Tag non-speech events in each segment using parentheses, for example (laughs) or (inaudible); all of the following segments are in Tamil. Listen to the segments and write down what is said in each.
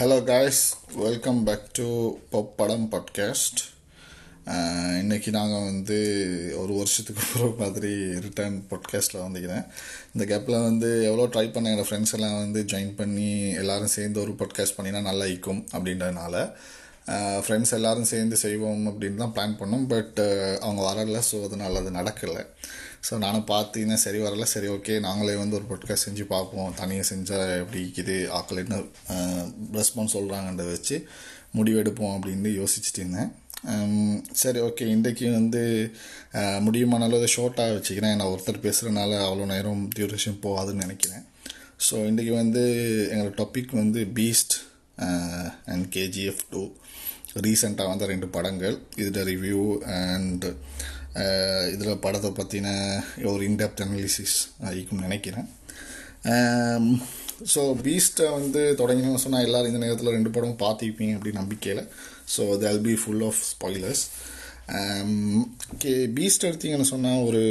Hello guys welcome back to Padam podcast இன்றைக்கி நாங்கள் வந்து ஒரு வருஷத்துக்கு அப்புறம் மாதிரி ரிட்டர்ன் பாட்காஸ்ட்டில் வந்துக்கிறேன். இந்த கேப்பில் வந்து எவ்வளோ ட்ரை பண்ண என்னோடய ஃப்ரெண்ட்ஸ் எல்லாம் வந்து ஜாயின் பண்ணி எல்லோரும் சேர்ந்து ஒரு பாட்காஸ்ட் பண்ணினா நல்லா இருக்கும் அப்படின்றதுனால uh, ஃப்ரெண்ட்ஸ் எல்லோரும் சேர்ந்து செய்வோம் அப்படின்னு தான் பிளான் பண்ணோம். பட் uh, அவங்க வரல ஸோ அதனால் அது நடக்கலை. ஸோ நானும் பார்த்தீங்கன்னா சரி வரல. சரி ஓகே நாங்களே வந்து ஒரு பொட்காஸ்ட் செஞ்சு பார்ப்போம். தனியாக செஞ்சால் எப்படி இருக்குது ஆக்கள் என்ன ரெஸ்பான்ஸ் சொல்கிறாங்கன்றத வச்சு முடிவெடுப்போம் அப்படின்னு யோசிச்சுட்டு இருந்தேன். சரி ஓகே இன்றைக்கு வந்து முடியுமான அளவு ஷார்ட்டாக வச்சுக்கிறேன். நான் ஒருத்தர் பேசுகிறனால அவ்வளோ நேரம் டியூரேஷன் போகாதுன்னு நினைக்கிறேன். ஸோ இன்றைக்கி வந்து எங்களோட டாபிக் வந்து பீஸ்ட் அண்ட் கேஜிஎஃப் டூ ரீசெண்டாக வந்த ரெண்டு படங்கள். இதில் ரிவ்யூ அண்ட் இதில் படத்தை பற்றின ஒரு இன்டெப்த் அனாலிசிஸ் இருக்கும்னு நினைக்கிறேன். ஸோ பீஸ்ட்டை வந்து தொடங்கினோம் சொன்னால் எல்லோரும் இந்த நேரத்தில் ரெண்டு படமும் பார்த்துப்பீங்க அப்படின்னு நம்பிக்கையில். So they'll be full of spoilers K Beast எடுத்தீங்கன்னு சொன்னால் ஒரு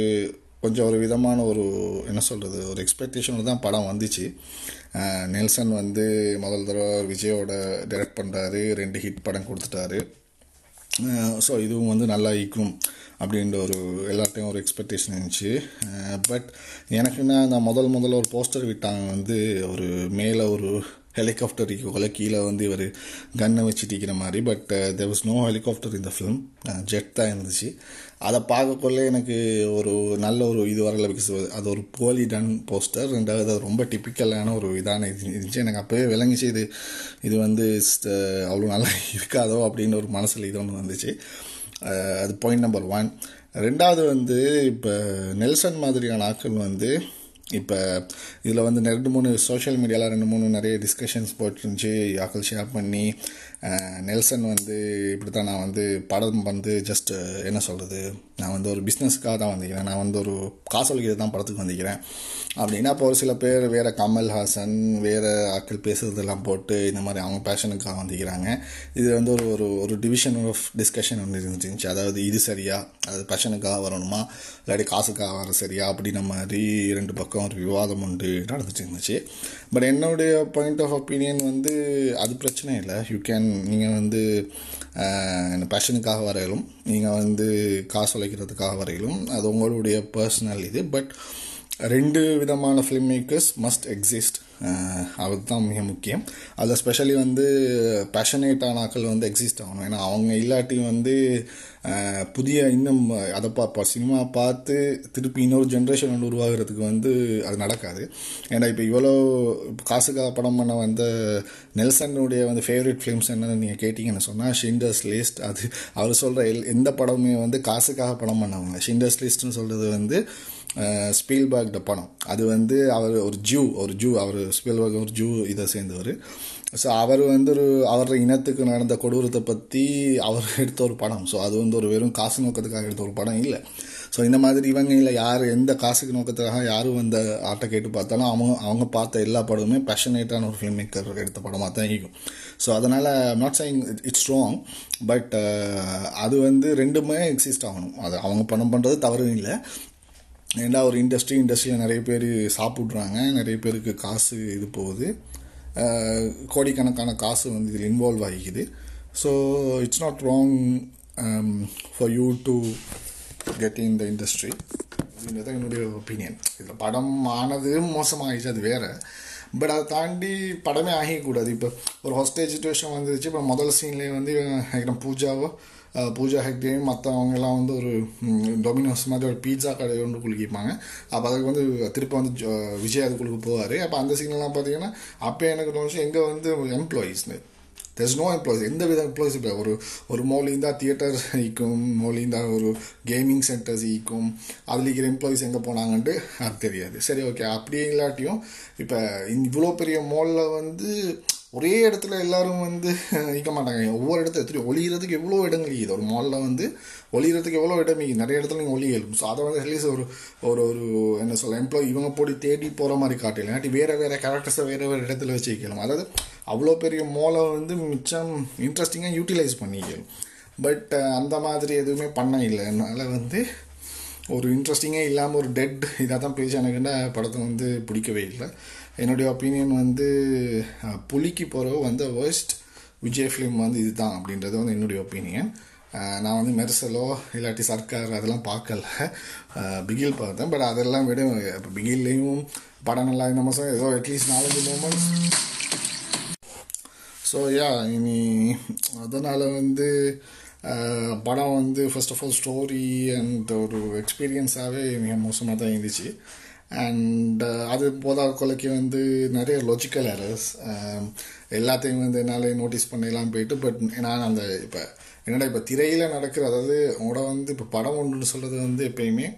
கொஞ்சம் ஒரு விதமான ஒரு என்ன சொல்கிறது ஒரு எக்ஸ்பெக்டேஷனில் தான் படம் வந்துச்சு. நெல்சன் வந்து முதல் தடவை விஜயோட டைரக்ட் பண்ணுறாரு ரெண்டு ஹிட் படம் கொடுத்துட்டாரு. ஸோ இதுவும் வந்து நல்லா ஈக்கும் அப்படின்ற ஒரு எல்லாத்தையும் ஒரு எக்ஸ்பெக்டேஷன் இருந்துச்சு. பட் எனக்குன்னா அந்த முதல் முதல்ல ஒரு போஸ்டர் விட்டாங்க வந்து ஒரு மேலே ஒரு ஹெலிகாப்டர் கொலை கீழே வந்து இவர் கன்னை வச்சு இருக்கிற மாதிரி but there was no helicopter இந்த ஃபிலிம் ஜெட் தான் இருந்துச்சு. அதை பார்க்கக்குள்ளே எனக்கு ஒரு நல்ல ஒரு இது வரல பிகாஸ் அது ஒரு போலி டன் போஸ்டர் ரெண்டாவது அது ரொம்ப டிப்பிக்கலான ஒரு இதான இது இருந்துச்சு. எனக்கு அப்போவே விளங்கிச்சு இது இது வந்து அவ்வளோ நல்லா இருக்காதோ அப்படின்னு ஒரு மனசில் இது ஒன்று வந்துச்சு. அது பாயிண்ட் நம்பர் ஒன் ரெண்டாவது வந்து இப்போ நெல்சன் மாதிரியான ஆட்கள் வந்து இப்போ இதில் வந்து ரெண்டு மூணு சோஷியல் மீடியாவில் ரெண்டு மூணு நிறைய டிஸ்கஷன்ஸ் போட்டுருந்துச்சு. ஆக்கள் ஷேர் பண்ணி நெல்சன் வந்து இப்படி தான் நான் வந்து படம் வந்து ஜஸ்ட் என்ன சொல்கிறது நான் வந்து ஒரு பிஸ்னஸ்க்காக தான் வந்திக்கிறேன் நான் வந்து ஒரு காசொலிக்கிறது தான் படத்துக்கு வந்திக்கிறேன் அப்படின்னா இப்போ ஒரு சில பேர் வேறு கமல்ஹாசன் வேறு ஆட்கள் பேசுகிறதெல்லாம் போட்டு இந்த மாதிரி அவங்க பேஷனுக்காக வந்திக்கிறாங்க இது வந்து ஒரு ஒரு ஒரு டிவிஷன் ஆஃப் டிஸ்கஷன் ஒன்று இருந்துச்சு. அதாவது இது சரியா? அது பேஷனுக்காக வரணுமா? இல்லாட்டி காசுக்காக வர சரியா? அப்படின்ற மாதிரி ரெண்டு பக்கம் ஒரு விவாதம் உண்டு நடந்துட்டு இருந்துச்சு. பட் என்னுடைய பாயிண்ட் ஆஃப் ஒப்பீனியன் வந்து அது பிரச்சனை இல்லை. யூ கேன் நீங்கள் வந்து பேஷனுக்காக வரையிலும் நீங்கள் வந்து காசு உழைக்கிறதுக்காக வரையிலும் அது உங்களுடைய பர்சனல் இது. பட் ரெண்டு விதமான ஃபிலிம் மேக்கர்ஸ் மஸ்ட் எக்ஸிஸ்ட் அதுதான் மிக முக்கியம். அதில் ஸ்பெஷலி வந்து பேஷனேட்டான ஆக்கள் வந்து எக்ஸிஸ்ட் ஆகணும். ஏன்னா அவங்க இல்லாட்டி வந்து புதிய இன்னும் அதை பார்ப்பா சினிமா பார்த்து திருப்பி இன்னொரு ஜென்ரேஷன் வந்து உருவாகிறதுக்கு வந்து அது நடக்காது. ஏன்னா இப்போ இவ்வளோ காசுக்காக படம் பண்ண வந்த நெல்சனுடைய வந்து ஃபேவரட் ஃபிலிம்ஸ் என்னன்னு நீங்கள் கேட்டிங்கன்னு சொன்னால் ஷிண்டர்ஸ் லிஸ்ட் அது அவர் சொல்கிற எல் எந்த படமுமே வந்து காசுக்காக படம் பண்ணவங்க. ஷிண்டர்ஸ் லிஸ்ட்னு சொல்கிறது வந்து ஸ்பீல்பர்க் படம். அது வந்து அவர் ஒரு ஜூ ஒரு ஜூ அவர் ஸ்பீல்பர்க் ஒரு ஜூ இதை சேர்ந்தவர். ஸோ அவர் வந்து ஒரு அவர் இனத்துக்கு நடந்த கொடூரத்தை பற்றி அவர் எடுத்த ஒரு படம். ஸோ அது வந்து ஒரு வெறும் காசு நோக்கத்துக்காக எடுத்த ஒரு படம் இல்லை. ஸோ இந்த மாதிரி இவங்க இல்லை யார் எந்த காசுக்கு நோக்கத்துக்காக யாரும் அந்த ஆட்டை கேட்டு பார்த்தாலும் அவங்க அவங்க பார்த்த எல்லா படமுமே பேஷனேட்டான ஒரு ஃபிலிம் மேக்கர் எடுத்த படமாக தான் இருக்கும். ஸோ அதனால் not saying it's strong but அது வந்து ரெண்டுமே எக்ஸிஸ்ட் ஆகணும். அது அவங்க பணம் பண்ணுறது தவறு இல்லை. ஏன்னா ஒரு இண்டஸ்ட்ரி இண்டஸ்ட்ரியில் நிறைய பேர் சாப்பிட்றாங்க நிறைய பேருக்கு காசு இது போகுது. கோடிக்கணக்கான காசு வந்து இதில் involve ஆகிக்குது. So it's not wrong for you to get in the industry அப்படின்றது என்னுடைய ஒப்பீனியன் இதில் படம் ஆனது மோசமாகிடுச்சு அது வேறு. பட் அதை தாண்டி படமே ஆகிக்கூடாது இப்போ ஒரு ஹாஸ்டேஜ் சுச்சுவேஷன் வந்துருச்சு இப்போ முதல் சீன்லேயே வந்து பூஜாவோ பூஜா ஹெக்டேயும் மற்றவங்கெல்லாம் வந்து ஒரு டொமினோஸ் மாதிரி ஒரு பீட்சா கடை ஒன்று குளிக்கிப்பாங்க அப்போ அதுக்கு வந்து திருப்பி வந்து விஜய் அது குளிக்க போவார் அப்போ அந்த சீன்லாம் பார்த்தீங்கன்னா அப்போ எனக்கு தோணுச்சு எங்கே வந்து எம்ப்ளாயீஸ்னு தெர்ஸ் நோ எம்ப்ளாயிஸ் எந்த வித எம்ப்ளாயிஸ் இப்போ ஒரு ஒரு மோலிந்தா தியேட்டர் ஈக்கும் மோலிந்தா ஒரு கேமிங் சென்டர்ஸ் ஈக்கும் அதில் இருக்கிற எம்ப்ளாயிஸ் எங்கே போனாங்கன்ட்டு அது தெரியாது சரி ஓகே அப்படியே இல்லாட்டியும் இப்போ இவ்வளோ பெரிய மாலில் வந்து ஒரே இடத்துல எல்லாரும் வந்து (laughs) நிற்க மாட்டாங்க. ஒவ்வொரு இடத்துல எத்தனை ஒளிகிறதுக்கு எவ்வளோ இடங்கள் இருக்குது ஒரு மாலில் வந்து ஒளிகிறதுக்கு எவ்வளோ இடம் இருக்குது நிறைய இடத்துல நீங்கள் ஒளி எழுப்பும் ஸோ அதை வந்து அட்லீஸ்ட் ஒரு ஒரு ஒரு என்ன சொல்ல எம்ப்ளாயி இவங்க போடி தேடி போகிற மாதிரி காட்டல இல்லாட்டி வேறு வேறு கேரக்டர்ஸை வேறு வேறு இடத்துல வச்சு வைக்கலாம். அதாவது அவ்வளோ பெரிய மாலை வந்து மிச்சம் இன்ட்ரெஸ்டிங்காக யூட்டிலைஸ் பண்ணிக்கலாம். பட் அந்த மாதிரி எதுவுமே பண்ண இல்லை. அதனால் வந்து ஒரு இன்ட்ரெஸ்டிங்கே இல்லாமல் ஒரு டெட் இதாக தான் பேசி எனக்குன்னா படத்தை வந்து பிடிக்கவே இல்லை. என்னுடைய ஒப்பீனியன் வந்து புலிக்கு போகிறவ வந்து வேர்ஸ்ட் விஜய் ஃபிலிம் வந்து இதுதான் அப்படின்றது வந்து என்னுடைய ஒப்பீனியன் நான் வந்து மெர்சலோ இல்லாட்டி சர்க்கார் அதெல்லாம் பார்க்கல. பிகில் பார்த்தேன். பட் அதெல்லாம் விட இப்போ பிகில்லையும் படம் நல்லா இந்த மாதம் ஏதோ அட்லீஸ்ட் நாலஞ்சு மூமெண்ட்ஸ் ஸோ யா இனி அதனால் வந்து படம் வந்து first of all story and ஒரு எக்ஸ்பீரியன்ஸாகவே மிக மோசமாக தான் இருந்துச்சு. அண்ட் uh, அது போதாக கொலைக்கு வந்து நிறைய லாஜிக்கல் எரர்ஸ் um, எல்லாத்தையும் வந்து என்னால் நோட்டீஸ் பண்ணலாம் போயிட்டு பட் நான் அந்த இப்போ என்னடா இப்போ திரையில் நடக்கிற அதாவது உங்களோட வந்து இப்போ படம் ஒன்றுன்னு சொல்கிறது வந்து எப்பயுமே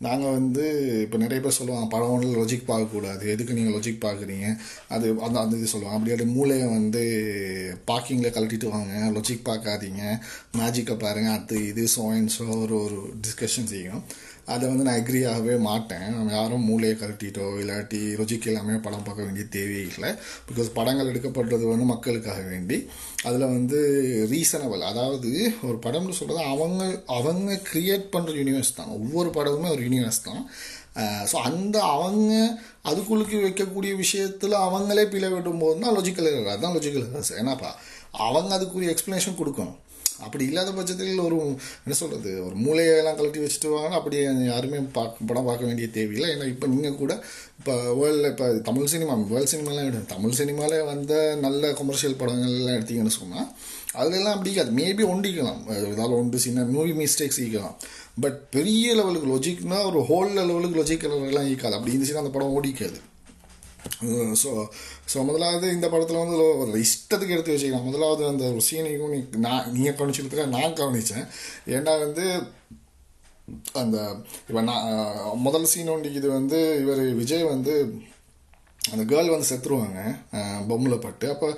நாங்கள் வந்து இப்போ நிறைய பேர் சொல்லுவாங்க படம் ஒன்றில் லொஜிக் பார்க்கக்கூடாது. எதுக்கு நீங்கள் லொஜிக் பார்க்குறீங்க? அது அந்த அந்த இது சொல்லுவாங்க. அப்படியே மூளையை வந்து பார்க்கிங்கில் கழட்டிட்டு வாங்க. லொஜிக் பார்க்காதீங்க. மேஜிக்கை பாருங்கள் அது இது ஸோ ஸோ ஒரு ஒரு டிஸ்கஷன் செய்யும். அதை வந்து நான் அக்ரி ஆகவே மாட்டேன். நம்ம யாரும் மூளையை கழட்டிட்டோ இல்லாட்டி ருஜிக்கு எல்லாமே படம் பார்க்க வேண்டிய தேவையே இல்லை. பிகாஸ் படங்கள் எடுக்கப்படுறது வந்து மக்களுக்காக வேண்டி. அதில் வந்து ரீசனபிள் அதாவது ஒரு படம்னு சொல்கிறது அவங்க அவங்க கிரியேட் பண்ணுற யூனிவர்ஸ் தான். ஒவ்வொரு படமுமே ஒரு யூனிவர்ஸ் தான். ஸோ அந்த அவங்க அதுக்குள்ளுக்கு வைக்கக்கூடிய விஷயத்தில் அவங்களே பிழை விடும் போது தான் லொஜிக்கல் எரர் அதுதான் லொஜிக்கல் ஏன்னாப்பா அவங்க அதுக்குரிய எக்ஸ்ப்ளனேஷன் கொடுக்கணும். அப்படி இல்லாத பட்சத்தில் ஒரு என்ன சொல்கிறது ஒரு மூளையெல்லாம் கழட்டி வச்சுட்டு வாங்க. அப்படி யாருமே பார்க்க படம் பார்க்க வேண்டிய தேவையில்லை. ஏன்னா இப்போ நீங்கள் கூட இப்போ வேர்ல்டில் இப்போ தமிழ் சினிமா வேர்ல்ட் சினிமாலாம் எடுங்க. தமிழ் சினிமாலே வந்த நல்ல கொமர்ஷியல் படங்கள்லாம் எடுத்தீங்கன்னு சொன்னால் அதுலெல்லாம் அப்படி இருக்காது. மேபி ஒண்டிக்கலாம் ஏதாவது ஒன்று சின்ன மூவி மிஸ்டேக்ஸ் ஈக்கலாம் பட் பெரிய லெவலுக்கு லொஜிக்னா ஒரு ஹோல் லெவலுக்கு லொஜிக் லெவலெலாம் ஈக்காது அப்படி இருந்துச்சுன்னா அந்த படம் ஓடிக்காது. ஸோ ஸோ முதலாவது இந்த படத்தில் வந்து ஒரு இஷ்டத்துக்கு எடுத்து வச்சுக்கலாம். முதலாவது அந்த ஒரு சீனையும் நீ நான் நீங்கள் கவனிச்சுக்கிறதுக்காக நான் கவனித்தேன் ஏன்னா வந்து அந்த இப்போ நான் முதல் சீன் ஒண்டிக்கு இது வந்து இவர் விஜய் வந்து அந்த கேர்ள் வந்து செத்துருவாங்க. பொம்மில் பட்டு. அப்போ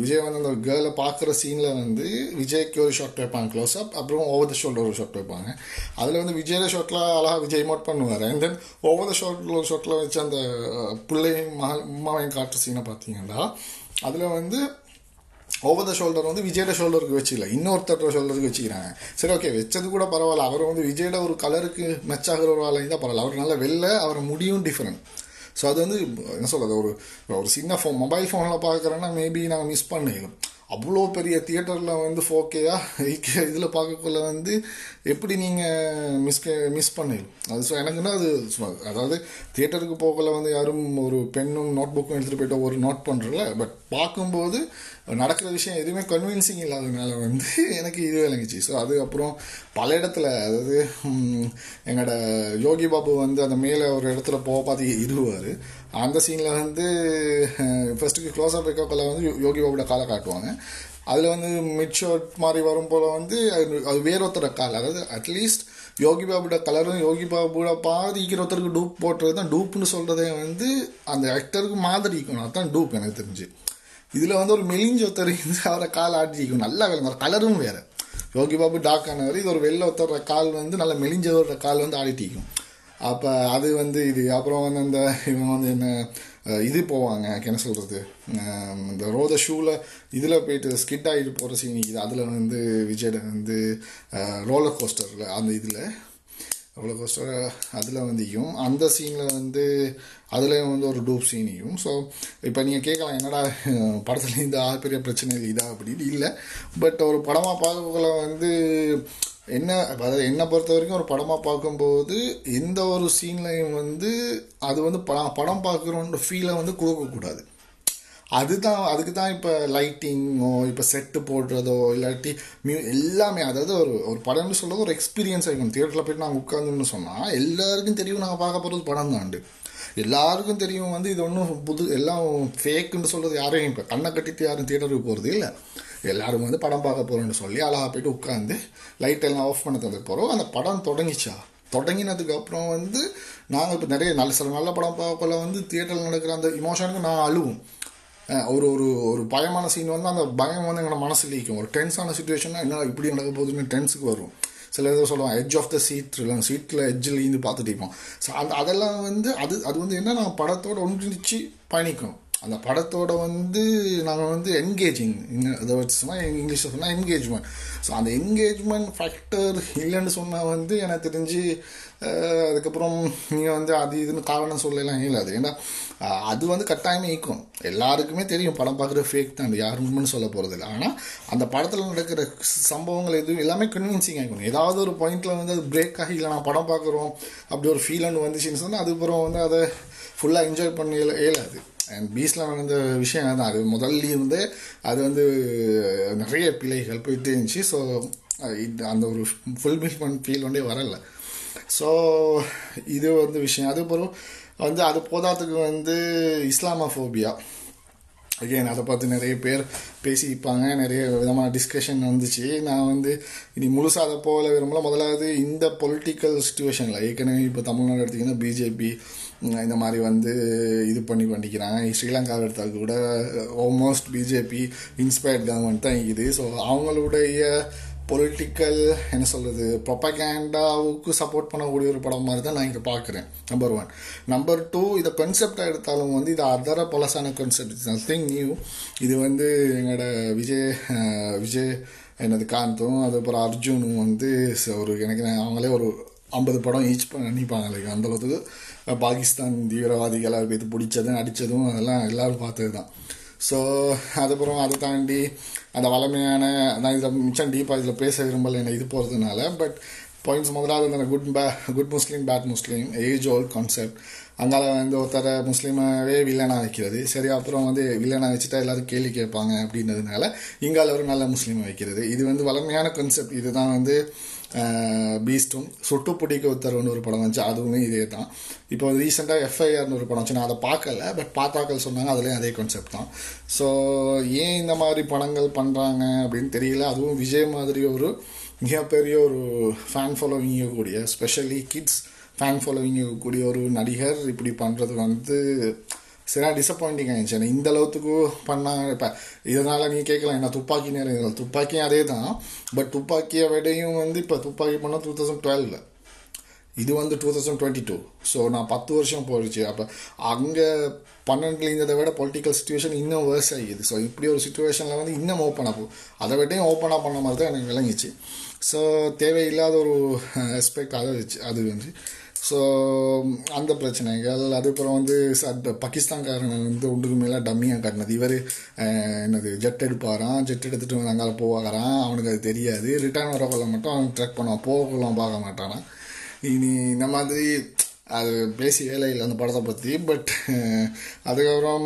விஜய் வந்து அந்த கேர்ளை பார்க்குற சீனில் வந்து விஜய்க்கு ஒரு ஷாட் வைப்பாங்க க்ளோஸ் அப் அப்புறம் ஓவர் த ஷோல்டர் ஒரு ஷாட் வைப்பாங்க. அதில் வந்து விஜயோட ஷாட்டில் அழகாக விஜய் மோட் பண்ணுவார். அண்ட் தென் ஓவர் த ஷாட்டில் ஒரு ஷாட்டில் வச்சு அந்த பிள்ளையும் மக அம்மாவையும் காட்டுற சீனை பார்த்தீங்கன்னா அதில் வந்து ஓவர் த ஷோல்டர் வந்து விஜயோட ஷோல்டருக்கு வச்சுக்கல. இன்னொருத்தரோட ஷோல்டருக்கு வச்சுக்கிறாங்க. சரி ஓகே வச்சது கூட பரவாயில்ல. அவர் வந்து விஜயோட ஒரு கலருக்கு மெச்சாகிற ஒரு ஆளாக தான் பரவாயில்ல. அவர் நல்லா வெளில அவர் முடியும் டிஃப்ரெண்ட் ஸோ அது வந்து என்ன சொல்கிறது ஒரு ஒரு சின்ன ஃபோன் மொபைல் ஃபோனில் பார்க்குறேன்னா மேபி நாங்கள் மிஸ் பண்ணிடும் அவ்வளோ பெரிய தியேட்டரில் வந்து ஃபோக்கேயா இதில் பார்க்கக்குள்ள வந்து எப்படி நீங்கள் மிஸ் மிஸ் பண்ணிடும் அது ஸோ எனக்குன்னா அது அதாவது தியேட்டருக்கு போகல வந்து யாரும் ஒரு பெண்ணும் நோட் புக்கும் எடுத்துகிட்டு போயிட்டு ஒரு நோட் பண்ணுறல பட் பார்க்கும்போது நடக்கிற விஷயம் எதுவுமே கன்வின்சிங் இல்லாததுனால வந்து எனக்கு இது விளங்குச்சு. ஸோ அதுக்கப்புறம் பல இடத்துல அதாவது எங்களோட யோகி பாபு வந்து அந்த மேலே ஒரு இடத்துல போக பார்த்து இருவார். அந்த சீனில் வந்து ஃபஸ்ட்டுக்கு க்ளோஸ் அப் வைக்கக்குள்ள வந்து யோகி பாபுட காலை காட்டுவாங்க. அதில் வந்து மிட் மாதிரி வரும் போல் வந்து அது அது வேறொருத்தர கால். அதாவது அட்லீஸ்ட் யோகி பாபுட கலரும் யோகி பாபுட பாதிக்கிற ஒருத்தருக்கு டூப் போட்டுறது தான் டூப்னு சொல்கிறதே வந்து அந்த ஆக்டருக்கு மாதிரி இருக்கணும். அதுதான் டூப் எனக்கு தெரிஞ்சு. இதில் வந்து ஒரு மெலிஞ்ச ஒருத்தர் இருந்து அவரை கால் ஆட்டிக்கும் நல்லா விளங்க கலரும் வேறு. யோகி பாபு டாக் ஆனவர் இது ஒரு வெள்ளை ஒருத்தர கால் வந்து நல்லா மெலிஞ்சவரோட கால் வந்து ஆடிட்டிக்கும் அப்போ அது வந்து இது அப்புறம் வந்து அந்த இவங்க வந்து என்ன இது போவாங்க என்ன சொல்கிறது இந்த ரோத ஷூவில் இதில் போயிட்டு ஸ்கிட் ஆகிட்டு போகிற சீன் இது அதில் வந்து விஜய் வந்து ரோலர் கோஸ்டரில் அந்த இதில் ரோலர் கோஸ்டர் அதில் வந்துக்கும் அந்த சீனில் வந்து அதுலேயும் வந்து ஒரு டூப் சீனியும் ஸோ இப்போ நீங்கள் கேட்கலாம் என்னடா படத்தில் இந்த பெரிய பிரச்சனை இதா அப்படின்னு. இல்லை. பட் ஒரு படமாக பார்க்கக்குள்ள வந்து என்ன அதாவது என்னை பொறுத்த வரைக்கும் ஒரு படமாக பார்க்கும்போது எந்த ஒரு சீன்லையும் வந்து அது வந்து படம் படம் பார்க்குறோன்ற ஃபீலை வந்து கொடுக்கக்கூடாது. அதுதான் அதுக்கு தான் இப்போ லைட்டிங்கோ இப்போ செட்டு போடுறதோ இல்லாட்டி மியூ எல்லாமே அதாவது ஒரு ஒரு படம்னு சொல்கிறது ஒரு எக்ஸ்பீரியன்ஸ் ஆகிக்கணும் தியேட்டரில் போய்ட்டு நாங்கள் உட்காந்துன்னு சொன்னால் எல்லாருக்கும் தெரியும் நாங்கள் பார்க்க போகிறது படம் தாண்டு எல்லாருக்கும் தெரியும் வந்து இது ஒன்றும் புது எல்லாம் ஃபேக்குன்னு சொல்கிறது யாரையும் இப்போ கண்ணை கட்டிட்டு யாரும் தியேட்டருக்கு போகிறது இல்லை. எல்லாரும் வந்து படம் பார்க்க போகிறோன்னு சொல்லி அழகாக போய்ட்டு உட்காந்து லைட் எல்லாம் ஆஃப் பண்ண தந்து போகிறோம் அந்த படம் தொடங்கிச்சா? தொடங்கினதுக்கப்புறம் வந்து நாங்கள் இப்போ நிறைய நல்ல சில நல்ல படம் பார்க்கல வந்து தியேட்டரில் நடக்கிற அந்த இமோஷனுக்கு நான் அழுவும். ஒரு ஒரு ஒரு பயமான சீன் வந்து அந்த பயம் வந்து எங்களோட மனசில் இருக்கும் ஒரு டென்ஸான சுச்சுவேஷன்னா என்ன இப்படி நடக்க போகுதுன்னு டென்ஸுக்கு வரும். சில இதை சொல்லுவாங்க எட்ஜ் ஆஃப் த சீட் இல்லை சீட்டில் எட்ஜில் இருந்து பார்த்துட்டு இருப்போம். ஸோ அந்த அதெல்லாம் வந்து அது அது வந்து என்ன நான் படத்தோடு ஒன்றிச்சு பயணிக்கணும் அந்த படத்தோட வந்து நாங்கள் வந்து என்கேஜிங் அதை வச்சு சொன்னால் இங்கிலீஷில் சொன்னால் என்கேஜ்மெண்ட் ஸோ அந்த என்கேஜ்மெண்ட் ஃபேக்டர் இல்லைன்னு சொன்னால் வந்து எனக்கு தெரிஞ்சு அதுக்கப்புறம் நீங்கள் வந்து அது இதுன்னு காரணம் சொல்லலாம் இயலாது ஏன்னா அது வந்து கட்டாயமே ஈக்கும் எல்லாருக்குமே தெரியும் படம் பார்க்குற ஃபேக் தான். யாருமே சொல்ல போகிறது இல்லை. ஆனால் அந்த படத்தில் நடக்கிற சம்பவங்கள் எதுவும் எல்லாமே கன்வின்சிங் ஆகிக்கணும் ஏதாவது ஒரு பாயிண்ட்டில் வந்து அது பிரேக் ஆகி இல்லை நான் படம் பார்க்குறோம் அப்படி ஒரு ஃபீல் ஒன்று வந்துச்சுன்னு சொன்னால் அதுக்கப்புறம் வந்து அதை ஃபுல்லாக என்ஜாய் பண்ண இயலாது. அண்ட் பீச்சில் நடந்த விஷயம் தான் அது முதல்ல இருந்தே அது வந்து நிறைய பிழைகள் போயிட்டே இருந்துச்சு. ஸோ இது அந்த ஒரு ஃபுல்ஃபில்மெண்ட் ஃபீல் ஒன்றே வரல. ஸோ இது வந்து விஷயம். அதுக்கப்புறம் வந்து அது போதாதுக்கு வந்து இஸ்லாமோஃபோபியா அகைன் அதை பார்த்து நிறைய பேர் பேசிப்பாங்க நிறைய விதமான டிஸ்கஷன் வந்துச்சு. நான் வந்து இனி முழுசாக அதை போகல விரும்பல. முதலாவது இந்த பொலிட்டிக்கல் சுச்சுவேஷனில் ஏற்கனவே இப்போ தமிழ்நாடு எடுத்திங்கன்னா பிஜேபி இந்த மாதிரி வந்து இது பண்ணி பண்ணிக்கிறாங்க. ஸ்ரீலங்காவை எடுத்தால் கூட ஆல்மோஸ்ட் பிஜேபி இன்ஸ்பயர்ட் கவர்மெண்ட் தான் இது ஸோ அவங்களுடைய பொலிட்டிக்கல் என்ன சொல்கிறது ப்ரொப்பகேண்டாவுக்கு சப்போர்ட் பண்ணக்கூடிய ஒரு படம் மாதிரி தான் நான் இங்கே பார்க்குறேன் நம்பர் ஒன் நம்பர் டூ இதை கான்செப்டாக எடுத்தாலும் வந்து இது அதர பழசான கான்செப்ட் இட்ஸ் நத்திங் நியூ இது வந்து எங்களோட விஜய் விஜய் என்னது காந்தும் அதுக்கப்புறம் அர்ஜுனும் வந்து ஒரு எனக்கு அவங்களே ஒரு ஐம்பது படம் ஈச் பண்ணிப்பாங்க லைக் அந்த அளவுக்கு. பாகிஸ்தான் தீவிரவாதிகளை இது பிடிச்சதும் அடித்ததும் அதெல்லாம் எல்லாரும் பார்த்தது தான் ஸோ அதுக்கப்புறம் அதை தாண்டி அந்த வளமையான நான் இதில் மிச்சம் டீப்பாக இதில் பேச விரும்பலை என்ன இது போகிறதுனால பட் பாயிண்ட்ஸ் முதலாவது அந்த குட் பே good Muslim bad Muslim age old concept அங்கால வந்து ஒருத்தர முஸ்லீமாகவே வில்லனாக வைக்கிறது. சரி அப்புறம் வந்து வில்லனாக வச்சுட்டா எல்லாரும் கேள்வி கேட்பாங்க அப்படின்றதுனால இங்கால ஒரு நல்ல முஸ்லீமை வைக்கிறது. இது வந்து வளமையான கான்செப்ட் இதுதான் வந்து பீஸ்டும் சுட்டு பிடிக்க உத்தரவுன்னு ஒரு படம் வந்துச்சு. அதுவுமே இதே தான் இப்போ ரீசெண்டாக எஃப்ஐஆர்னு ஒரு படம் வந்துச்சு நான் அதை பார்க்கல பட் பார்த்தாக்கள் சொன்னாங்க அதுலேயும் அதே கான்செப்ட் தான். ஸோ ஏன் இந்த மாதிரி படங்கள் பண்ணுறாங்க அப்படின்னு தெரியல. அதுவும் விஜய் மாதிரி ஒரு மிகப்பெரிய ஒரு ஃபேன் ஃபாலோவிங்க கூடிய ஸ்பெஷலி கிட்ஸ் ஃபேன் ஃபாலோவிங்க கூடிய ஒரு நடிகர் இப்படி பண்ணுறது வந்து சரியா டிசப்பாயிண்டிங் ஆயிடுச்சு. ஏன்னா இந்த அளவுக்கு பண்ணாங்க. இப்போ இதனால் நீ கேட்கலாம் என்ன துப்பாக்கி நேரம் துப்பாக்கியும் அதே தான் பட் துப்பாக்கியை விடையும் வந்து இப்போ துப்பாக்கி பண்ணால் டூ தௌசண்ட் டுவெலில் இது வந்து two thousand twenty two so நான் பத்து வருஷம் போயிடுச்சு. அப்போ அங்கே பன்னெண்டுல இருந்ததை விட பொலிட்டிக்கல் சுச்சுவேஷன் இன்னும் வேர்ஸ் ஆகிடுது ஸோ இப்படி ஒரு சுச்சுவேஷனில் வந்து இன்னும் ஓப்பன் ஆகும் அதை விட்டையும் ஓப்பனாக பண்ண மாதிரி தான் எனக்கு விளங்கிச்சு. ஸோ தேவையில்லாத ஒரு ரெஸ்பெக்ட் அதை வச்சு அது வந்து ஸோ அந்த பிரச்சனைகள் அதுக்கப்புறம் வந்து பாகிஸ்தான்காரன் வந்து ஒன்றுக்கு மேலே டம்மியாக காட்டினது. இவர் என்னது ஜெட் எடுப்பாரான் ஜெட் எடுத்துகிட்டு வந்து அங்கால போவாரான் அவனுக்கு அது தெரியாது. ரிட்டர்ன் வரக்குள்ள மட்டும் அவன் ட்ரெக் பண்ணுவான். போகலாம் பார்க்க மாட்டானான் இனி இந்த மாதிரி அது பேசி வேலை இல்லை அந்த படத்தை பற்றி பட் அதுக்கப்புறம்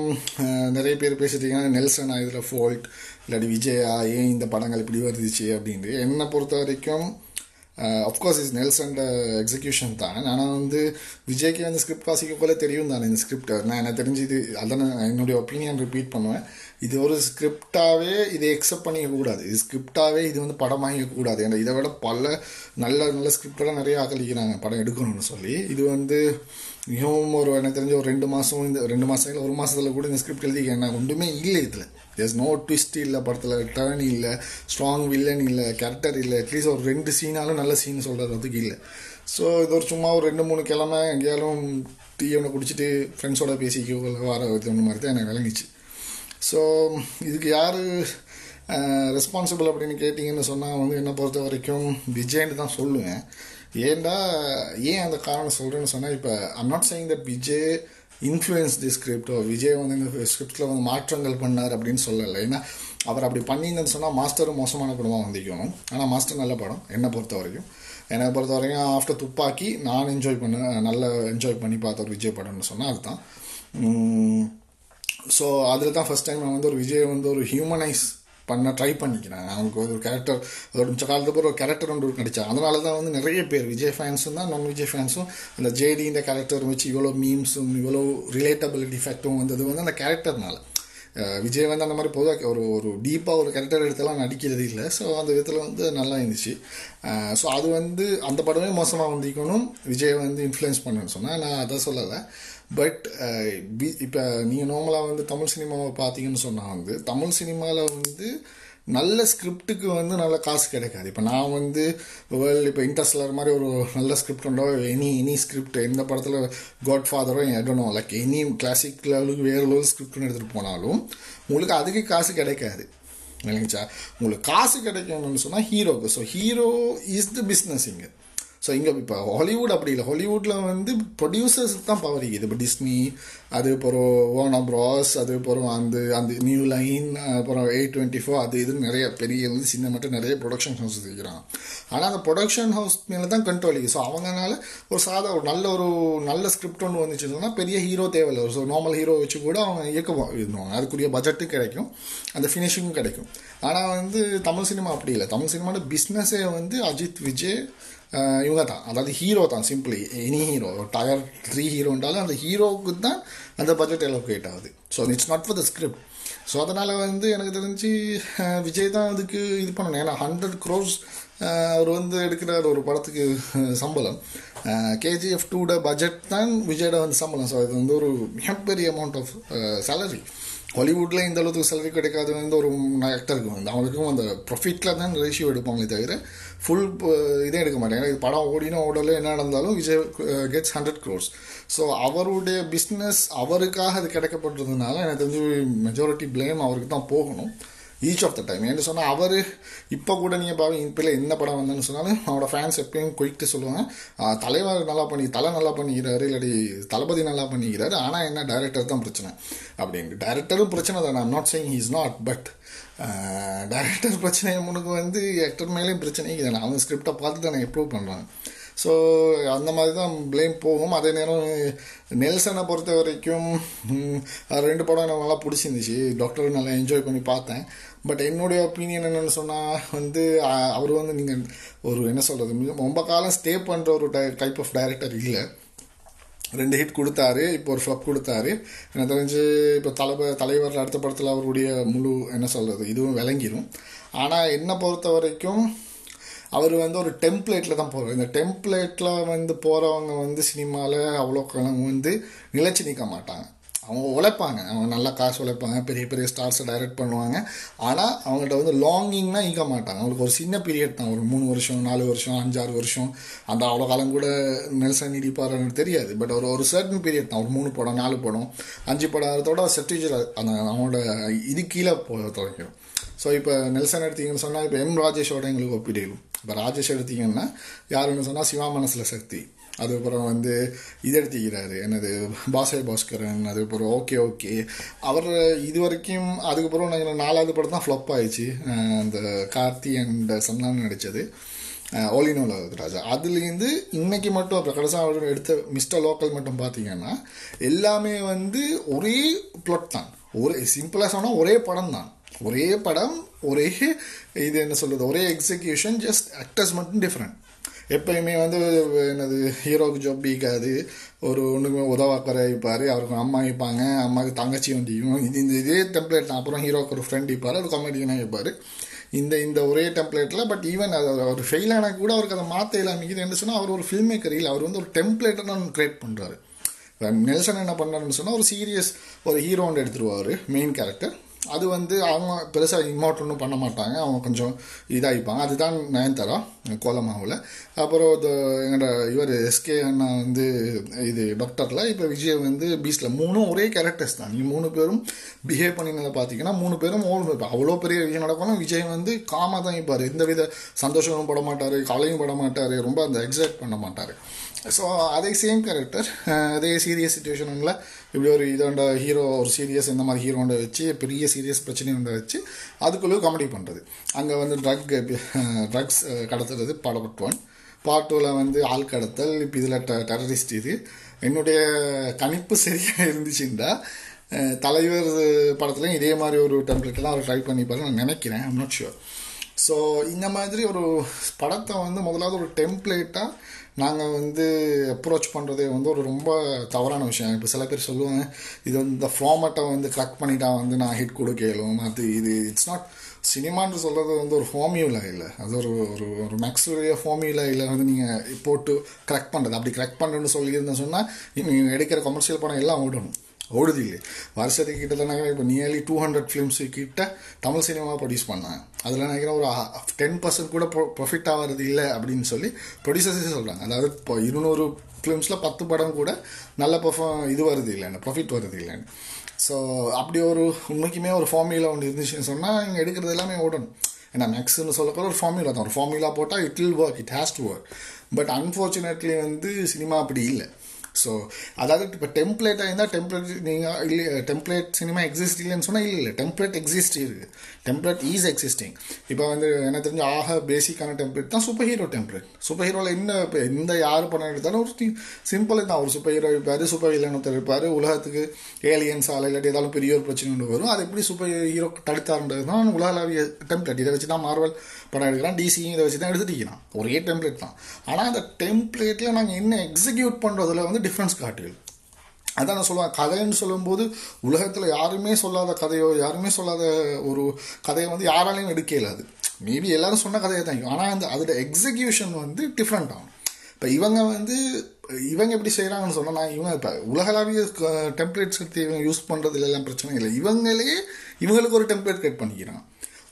நிறைய பேர் பேசிட்டீங்கன்னா நெல்சன் இதில் ஃபோல்ட் இல்லாட்டி விஜயா ஏன் இந்த படங்கள் இப்படி வருதுச்சு அப்படின்ட்டு. என்னை பொறுத்த வரைக்கும் அஃப்கோர்ஸ் இஸ் நெல்சன் எக்ஸிக்யூஷன் தான். ஆனால் வந்து விஜய்க்கு வந்து ஸ்கிரிப்ட் வாசிக்க போல தெரியும் தானே இந்த ஸ்கிரிப்ட் நான் எனக்கு தெரிஞ்சு இது அதான் நான் என்னுடைய ஒப்பீனியன் ரிப்பீட் பண்ணுவேன். இது ஒரு ஸ்கிரிப்டாகவே இதை எக்ஸப்ட் பண்ணிக்கக்கூடாது இது ஸ்கிரிப்டாகவே இது வந்து படம் வாங்கிக்கக்கூடாது ஏன்னா இதை விட பல நல்ல நல்ல ஸ்கிரிப்டெல்லாம் நிறைய ஆக்களிக்கிறாங்க படம் எடுக்கணும்னு சொல்லி. இது வந்து மிகவும் ஒரு எனக்கு தெரிஞ்ச ஒரு ரெண்டு மாதம் இந்த ரெண்டு மாதம் இல்லை ஒரு மாதத்தில் கூட இந்த ஸ்கிரிப்ட் எழுதி என்ன ஒன்றுமே இல்லை இதில். தேர்ஸ் நோ ட்விஸ்ட் இல்லை படத்தில் டர்ன் இல்லை ஸ்ட்ராங் வில்லன் இல்லை கேரக்டர் இல்லை. அட்லீஸ்ட் ஒரு ரெண்டு சீனாலும் நல்ல சீன் சொல்கிறதுக்கு இல்லை. ஸோ இது ஒரு சும்மா ஒரு ரெண்டு மூணு கிழமை எங்கேயாலும் டீ ஒன்று குடிச்சிட்டு ஃப்ரெண்ட்ஸோட பேசிக்கோ வர இது ஒன்று மாதிரி தான் எனக்கு விளங்கிச்சு. ஸோ இதுக்கு யார் ரெஸ்பான்சிபிள் அப்படின்னு கேட்டிங்கன்னு சொன்னால் வந்து என்னை பொறுத்த வரைக்கும் விஜய்னு தான் சொல்லுவேன். ஏன்டா ஏன் அந்த காரணம் சொல்கிறேன்னு சொன்னால் இப்போ I'm not saying that Vijay influence the ஸ்கிரிப்டோ Vijay வந்து இந்த ஸ்கிரிப்டில் வந்து மாற்றங்கள் பண்ணார் அப்படின்னு சொல்லலை. ஏன்னா அவர் அப்படி பண்ணியிருந்தேன்னு சொன்னால் மாஸ்டரும் மோசமான படமாக வந்திக்கணும் ஆனால் மாஸ்டர் நல்ல படம் என்னை பொறுத்த வரைக்கும். என்னை பொறுத்த வரைக்கும் ஆஃப்டர் துப்பாக்கி நான் என்ஜாய் பண்ண நல்லா என்ஜாய் பண்ணி பார்த்த ஒரு விஜய் படம்னு சொன்னால் அதுதான். ஸோ அதில் தான் ஃபஸ்ட் டைம் நான் வந்து ஒரு விஜய் வந்து ஒரு ஹியூமனைஸ் பண்ண ட்ரை பண்ணிக்கிறேன் அவனுக்கு ஒரு கேரக்டர் அதோட மிச்ச காலத்துக்கு ஒரு கேரக்டர் ஒன்று நடித்தான் அதனால தான் வந்து நிறைய பேர் விஜய் ஃபேன்ஸும் தான் நான் விஜய் ஃபேன்ஸும் அந்த ஜேடி இந்த கேரக்டர் வச்சு இவ்வளோ மீம்ஸும் இவ்வளோ ரிலேட்டபிலிட்டி ஃபேக்டும் வந்தது வந்து அந்த கேரக்டர்னால விஜய் வந்து அந்த மாதிரி பொதுவாக ஒரு ஒரு டீப்பாக ஒரு கேரக்டர் எடுத்தெல்லாம் நடிக்கிறது இல்லை. ஸோ அந்த விதத்தில் வந்து நல்லா இருந்துச்சு. ஸோ அது வந்து அந்த படமே மோசமாக வந்திக்கணும் விஜய் வந்து இன்ஃப்ளூயன்ஸ் பண்ணணும்னு சொன்னால் நான் அதை சொல்லலை. பட் இப்போ நீங்கள் நார்மலாக வந்து தமிழ் சினிமாவை பார்த்தீங்கன்னு சொன்னால் வந்து தமிழ் சினிமாவில் வந்து நல்ல ஸ்கிரிப்டுக்கு வந்து நல்ல காசு கிடைக்காது. இப்போ நான் வந்து வேர்ல்டு இப்போ இன்ட்ரெஸ்ட்லர் மாதிரி ஒரு நல்ல ஸ்கிரிப்ட் உண்டோ எனி எனி ஸ்கிரிப்ட் எந்த படத்தில் காட் ஃபாதரோ எடனோ லைக் எனி கிளாசிக் லெவலுக்கு வேறு லெவல் ஸ்கிரிப்ட்னு எடுத்துகிட்டு போனாலும் உங்களுக்கு அதுக்கு காசு கிடைக்காது. இல்லைங்கச்சா உங்களுக்கு காசு கிடைக்கணும்னு சொன்னால் ஹீரோக்கு so hero is the business இங்கே. ஸோ இங்கே இப்போ ஹாலிவுட் அப்படி இல்லை. ஹாலிவுட்டில் வந்து ப்ரொடியூசர்ஸ் தான் பவர் இருக்குது இப்போ டிஸ்னி அது அப்புறம் ஓனா ப்ராஸ் அது அப்புறம் அந்த அந்த நியூ லைன் அப்புறம் எயிட் டுவெண்ட்டி ஃபோர் அது இது நிறைய பெரிய வந்து சின்ன மட்டும் நிறைய ப்ரொடக்ஷன் ஹவுஸ் இருக்கிறாங்க ஆனால் அந்த ப்ரொடக்ஷன் ஹவுஸ் மேலே தான் கண்ட்ரோல் இருக்குது ஸோ அவங்கனால ஒரு சாதா ஒரு நல்ல ஒரு நல்ல ஸ்கிரிப்ட் ஒன்று வந்துச்சுன்னா பெரிய ஹீரோ தேவையில்லை. ஸோ நார்மல் ஹீரோ வச்சு கூட அவங்க இயக்கமாக இருந்தாங்க. அதுக்குரிய பட்ஜெட்டும் கிடைக்கும். அந்த ஃபினிஷிங்கும் கிடைக்கும். ஆனால் வந்து தமிழ் சினிமா அப்படி இல்லை. தமிழ் சினிமாவோட பிஸ்னஸே வந்து அஜித் விஜய் இவங்க தான். அதாவது ஹீரோ தான் simply any hero tier three ஹீரோன்றாலும் அந்த ஹீரோவுக்கு தான் அந்த பட்ஜெட் எலோகேட் ஆகுது. So it's not for the script so அதனால் வந்து எனக்கு தெரிஞ்சு விஜய் தான் அதுக்கு இது பண்ணணும். ஏன்னா ஹண்ட்ரட் க்ரோர்ஸ் அவர் வந்து எடுக்கிற ஒரு படத்துக்கு சம்பளம். கேஜிஎஃப் டூட பட்ஜெட் தான் விஜயோட வந்து சம்பளம். ஸோ இது வந்து ஒரு மிகப்பெரிய அமௌண்ட் ஆஃப் சேலரி ஹாலிவுட்டில் இந்த அளவுக்கு சேலரி கிடைக்காது வந்து ஒரு ஆக்டருக்கு வந்து அவங்களுக்கும் அந்த ப்ரொஃபிட்டில் தான் ரேஷியோ எடுப்பாங்களே தவிர ஃபுல் uh, இதே எடுக்க மாட்டேன் இது படம் ஓடினா ஓடல என்ன நடந்தாலும் Vijay gets hundred crores so அவருடைய பிஸ்னஸ் அவருக்காக அது கிடைக்கப்பட்டதுனால எனக்கு தெரிஞ்சு மெஜாரிட்டி பிளேம் அவருக்கு தான் போகணும். ஈச் ஆஃப் த டைம் ஏன்னு சொன்னால் அவர் இப்போ கூட நீங்கள் பாவி இப்போ என்ன படம் வந்தேன்னு சொன்னாலும் அவனோட ஃபேன்ஸ் எப்பயும் குயிக்ட்டு சொல்லுவாங்க. தலைவர் நல்லா பண்ணி தலை நல்லா பண்ணிக்கிறாரு இல்லாட்டி தளபதி நல்லா பண்ணிக்கிறாரு. ஆனால் என்ன டைரக்டர் தான் பிரச்சனை. அப்படின்னு டைரக்டரும் பிரச்சனை தான். I'm not saying is not but director பிரச்சனை முனுக்கு வந்து ஆக்டர் மேலேயும் பிரச்சனை இருக்குது அவங்க ஸ்கிரிப்டை பார்த்து தான் எப்ரூவ் பண்ணுறாங்க ஸோ அந்த மாதிரி தான் ப்ளேம் போகும். அதே நேரம் நெல்சனை பொறுத்த வரைக்கும் ரெண்டு படம் எனக்கு நல்லா பிடிச்சிருந்துச்சு. டாக்டர் நல்லா என்ஜாய் பண்ணி பார்த்தேன். பட் என்னுடைய ஒப்பீனியன் என்னென்னு சொன்னால் வந்து அவர் வந்து நீங்கள் ஒரு என்ன சொல்கிறது ரொம்ப காலம் ஸ்டே பண்ணுற ஒரு டைப் ஆஃப் டைரக்டர் இல்லை. ரெண்டு ஹிட் கொடுத்தாரு இப்போ ஒரு ஃப்ளப் கொடுத்தாரு. எனக்கு தெரிஞ்சு இப்போ தலைவர் தலைவர் அடுத்த படத்தில் அவருடைய முழு என்ன சொல்கிறது இதுவும் விளங்கிடும் ஆனால் என்னை பொறுத்த வரைக்கும் அவர் வந்து ஒரு டெம்ப்ளேட்டில் தான் போகிறார் இந்த டெம்ப்ளேட்டில் வந்து போகிறவங்க வந்து சினிமாவில் அவ்வளோ காலம் வந்து நிலைச்சு நிற்க மாட்டாங்க. அவங்க உழைப்பாங்க. அவங்க நல்லா காசு உழைப்பாங்க. பெரிய பெரிய ஸ்டார்ஸை டைரக்ட் பண்ணுவாங்க. ஆனால் அவங்கள்ட்ட வந்து லாங்கிங்னா ஈக்க மாட்டாங்க. அவங்களுக்கு ஒரு சின்ன பீரியட் தான். ஒரு மூணு வருஷம் நாலு வருஷம் அஞ்சாறு வருஷம். அந்த அவ்வளோ காலம் கூட நெல்சன் நீடிப்பாருன்னு தெரியாது. பட் ஒரு ஒரு சர்டன் பீரியட் தான். ஒரு மூணு படம் நாலு படம் அஞ்சு படத்தோட செட்டிஜர் அந்த அவங்களோட இது கீழே போக தொடங்கிடும். ஸோ இப்போ நெல்சன் எடுத்தீங்கன்னு சொன்னால் இப்போ எம் ராஜேஷோட எங்களுக்கு ஒப்பிடுகிறோம் இப்போ ராஜேஷ் எடுத்தீங்கன்னா யாருன்னு சொன்னால் சிவா மனசில் சக்தி. அதுக்கப்புறம் வந்து இது எடுத்துக்கிறாரு. என்னது பாசே பாஸ்கரன் அதுக்கப்புறம் ஓகே ஓகே. அவர் இது வரைக்கும் அதுக்கப்புறம் நாங்கள் நாலாவது படம் தான் ஃப்ளப் ஆயிடுச்சு. அந்த கார்த்தி அண்ட் சன்னான் நடித்தது ஓலினோல ராஜா. அதுலேருந்து இன்னைக்கு மட்டும் அப்புறம் கடைசியாக அவர் எடுத்த மிஸ்டர் லோக்கல் மட்டும் பார்த்தீங்கன்னா எல்லாமே வந்து ஒரே ப்ளொட் தான். ஒரே சிம்பிளாக சொன்னால் ஒரே படம் தான். ஒரே படம் ஒரே இது என்ன சொல்கிறது ஒரே எக்ஸிக்யூஷன் ஜஸ்ட் ஆக்டர்ஸ் மட்டும் டிஃப்ரெண்ட் எப்பயுமே வந்து என்னது ஹீரோவுக்கு ஜாப் ஈக்காது ஒரு ஒன்றுக்குமே உதவாக்கரை இருப்பார் அவருக்கு அம்மா இருப்பாங்க அம்மாவுக்கு தங்கச்சி வண்டியும் இது இந்த இதே டெம்ப்ளேட் தான். அப்புறம் ஹீரோவுக்கு ஒரு ஃப்ரெண்ட் இருப்பார் ஒரு காமெடியனாக இருப்பார். இந்த இந்த ஒரே டெம்ப்ளேட்டில் பட் ஈவன் அது அவர் ஃபெயில் ஆனால் கூட அவருக்கு அதை மாற்ற இல்லாமல் என்ன சொன்னால் அவர் ஒரு ஃபில்ம் மேக்கர் இல்லை அவர் வந்து ஒரு டெம்ப்ளேட்டை தான் கிரியேட் பண்ணுறாரு நெல்சன் என்ன பண்ணாருன்னு சொன்னால் ஒரு சீரியஸ் ஒரு ஹீரோன்னு எடுத்துருவார் மெயின் கேரக்டர் அது வந்து அவங்க பெருசாக இமோட் பண்ண மாட்டாங்க. அவங்க கொஞ்சம் இதாகிப்பாங்க. அதுதான் நயன்தாரா கோலமாவில். அப்புறம் இது எங்களோட இவர் எஸ்கே அண்ணா வந்து இது டாக்டரில் இப்போ விஜய் வந்து பீஸில் மூணும் ஒரே கேரக்டர்ஸ் தான். நீங்கள் மூணு பேரும் பிஹேவ் பண்ணினதை பார்த்தீங்கன்னா மூணு பேரும் ஓல் இப்போ அவ்வளோ பெரிய விஷயம் நடக்கணும். விஜய் வந்து காமாக தான் இருப்பார். எந்த வித சந்தோஷமும் பட மாட்டார் கலையும் பட மாட்டார் ரொம்ப அந்த எக்ஸைட் பண்ண மாட்டார். ஸோ அதே சேம் கேரக்டர் அதே சீரியஸ் சுச்சுவேஷனில் இப்படி ஒரு இதாண்ட ஹீரோ ஒரு சீரியஸ் இந்த மாதிரி ஹீரோண்ட வச்சு பெரிய சீரியஸ் பிரச்சனையோட வச்சு அதுக்குள்ளே காமெடி பண்ணுறது அங்கே வந்து ட்ரக் ட்ரக்ஸ் (laughs) கடத்துறது பாடப்பட் ஒன் பார்ட் டூவில் வந்து ஆள் கடத்தல் இப்போ இதில் ட டெரரிஸ்ட் இது. என்னுடைய கணிப்பு சரியாக இருந்துச்சுன்னா தலைவர் படத்துலையும் இதே மாதிரி ஒரு டெம்ப்ளேட் அவர் ட்ரை பண்ணிப்பாரு நான் நினைக்கிறேன். ஐம் நாட் ஷுர் ஸோ இந்த மாதிரி ஒரு படத்தை வந்து முதலாவது ஒரு டெம்ப்ளேட்டாக நாங்கள் வந்து அப்ரோச் பண்ணுறதே வந்து ஒரு ரொம்ப தவறான விஷயம். இப்போ சில பேர் சொல்லுவாங்க இது வந்து இந்த ஃபார்மேட்டை வந்து கரெக்ட் பண்ணிட்டா வந்து நான் ஹிட் கொடுக்கலும் அது இது இட்ஸ் நாட் சினிமான்னு சொல்கிறது வந்து ஒரு ஃபார்மியூலா இல்லை. அது ஒரு ஒரு ஒரு மேக்ஸுடைய ஃபார்மியூலா இல்லை. வந்து நீங்கள் போட்டு கரெக்ட் பண்ணுறது அப்படி கரெக்ட் பண்ணுறேன்னு சொல்லியிருந்தேன் சொன்னால் நீங்கள் எடுக்கிற கமர்ஷியல் படம் எல்லாம் ஓடணும் ஓடுது இல்லை வருஷத்துக்கு கிட்டத்தட்ட இப்போ நியர்லி டூ ஹண்ட்ரட் ஃபிலிம்ஸ் கிட்ட தமிழ் சினிமா ப்ரொடியூஸ் பண்ணாங்க. அதில் நினைக்கிறேன் ஒரு டென் பர்சன்ட் கூட ப்ரொஃபிட் ஆகிறது இல்லை அப்படின்னு சொல்லி ப்ரொடியூசர்ஸே சொல்கிறாங்க அதாவது இப்போ இருநூறு ஃபிலிம்ஸில் பத்து படம் கூட நல்ல பர்ஃபார்ம் இது வருது இல்லைன்னு ப்ராஃபிட் வருது இல்லைன்னு ஸோ அப்படி ஒரு உண்மைக்குமே ஒரு ஃபார்முலா ஒன்று இருந்துச்சுன்னு சொன்னால் இங்கே எடுக்கிறது எல்லாமே ஓடணும். ஏன்னா மேக்ஸ்னு சொல்லக்கூட ஒரு ஃபார்முலா தான். ஒரு ஃபார்முலா போட்டால் it will work it has to work but unfortunately வந்து சினிமா அப்படி இல்லை. ஸோ அதாவது இப்போ டெம்ப்ளேட்டாக இருந்தால் டெம்ப்ளேட் நீங்கள் இல்லை டெம்ப்ளேட் சினிமா எக்ஸிஸ்ட் இல்லைன்னு சொன்னால் இல்லை இல்லை டெம்ப்ளேட் எக்ஸிஸ்ட் இருக்குது டெம்ப்ளேட் ஈஸ் எக்ஸிஸ்டிங் இப்போ வந்து எனக்கு தெரிஞ்ச ஆக பேசிக்கான டெம்ப்ளேட் தான் சூப்பர் ஹீரோ டெம்ப்ளேட் சூப்பர் ஹீரோவில் என்ன இப்போ எந்த யார் படம் எடுத்தாலும் ஒரு சிம்பிள் தான். ஒரு சூப்பர் ஹீரோ இருப்பார் சூப்பர் வில்லன் ஒருத்தர் இருப்பார் உலகத்துக்கு ஏலியன்ஸ் ஆலை இல்லாட்டி ஏதாவது பெரிய ஒரு பிரச்சனை ஒன்று வரும். அது எப்படி சூப்பர் ஹீரோ தடுத்தாருன்றது தான் உலகளாவிய டெம்ப்ளேட் இதை வச்சு தான் மார்வல் படம் எடுக்கிறான் டிசியும் இதை வச்சு தான் எடுத்துட்டிக்கிறான் ஒரே டெம்ப்ளேட் தான். ஆனால் அந்த டெம்ப்ளேட்டில் நாங்கள் என்ன எக்ஸிக்யூட் பண்ணுறதுல வந்து டிஃப்ரென்ஸ் காட்டுகள் அதான் நான் சொல்லுவேன் கதைன்னு சொல்லும்போது உலகத்தில் யாருமே சொல்லாத கதையோ யாருமே சொல்லாத ஒரு கதையை வந்து யாராலையும் எடுக்க இயலாது மேபி எல்லாரும் சொன்ன கதையை தான் ஆனால் அந்த அதோட எக்ஸிக்யூஷன் வந்து டிஃப்ரெண்ட் ஆகும். இப்போ இவங்க வந்து இவங்க எப்படி செய்கிறாங்கன்னு சொன்னால் நான் இவங்க இப்போ உலகளாவிய டெம்ப்ளேட்ஸ் எடுத்து இவங்க யூஸ் பண்ணுறதுல எல்லாம் பிரச்சனை இல்லை. இவங்களே இவங்களுக்கு ஒரு டெம்ப்ளேட் கிரியேட் பண்ணிக்கிறாங்க.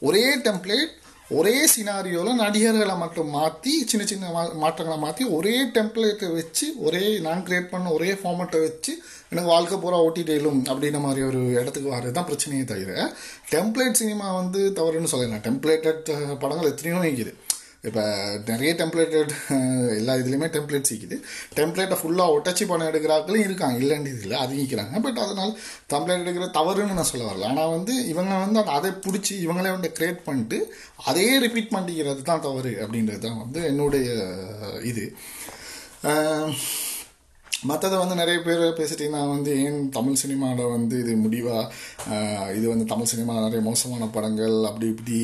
ஒரே டெம்ப்ளேட் ஒரே சினாரியோவில் நடிகர்களை மட்டும் மாற்றி சின்ன சின்ன மா மாற்றங்களை மாற்றி ஒரே டெம்ப்ளேட்டை வச்சு ஒரே நான் கிரியேட் பண்ண ஒரே ஃபார்மேட்டை வச்சு எனக்கு வாழ்க்கை பூரா ஓட்டிடலும் அப்படின்ற மாதிரி ஒரு இடத்துக்கு வர்றது தான் பிரச்சனையே தவிர டெம்ப்ளேட் சினிமா வந்து தவறுன்னு சொல்லலாம் டெம்ப்ளேட்டட் படங்கள் எத்தனையோ இருக்குது இப்போ நிறைய டெம்ப்ளேட்டட் எல்லா இதுலேயுமே டெம்ப்ளேட் சிக்குது டெம்ப்ளேட்டை ஃபுல்லாக ஒட்டச்சி பணம் எடுக்கிறாங்களும் இருக்காங்க. இல்லைன்றது இல்லை அதிகிக்கிறாங்க பட் அதனால் டெம்ப்ளேட் எடுக்கிற தவறுன்னு நான் சொல்ல வரல. ஆனால் வந்து இவங்க வந்து அதை பிடிச்சி இவங்களே வந்து கிரியேட் பண்ணிட்டு அதையே ரிப்பீட் பண்ணிக்கிறது தான் தவறு அப்படின்றது தான் வந்து என்னுடைய இது. மற்றதை வந்து நிறைய பேர் பேசிட்டீங்கன்னா வந்து ஏன் தமிழ் சினிமாவில் வந்து இது முடிவாக இது வந்து தமிழ் சினிமா நிறைய மோசமான படங்கள் அப்படி இப்படி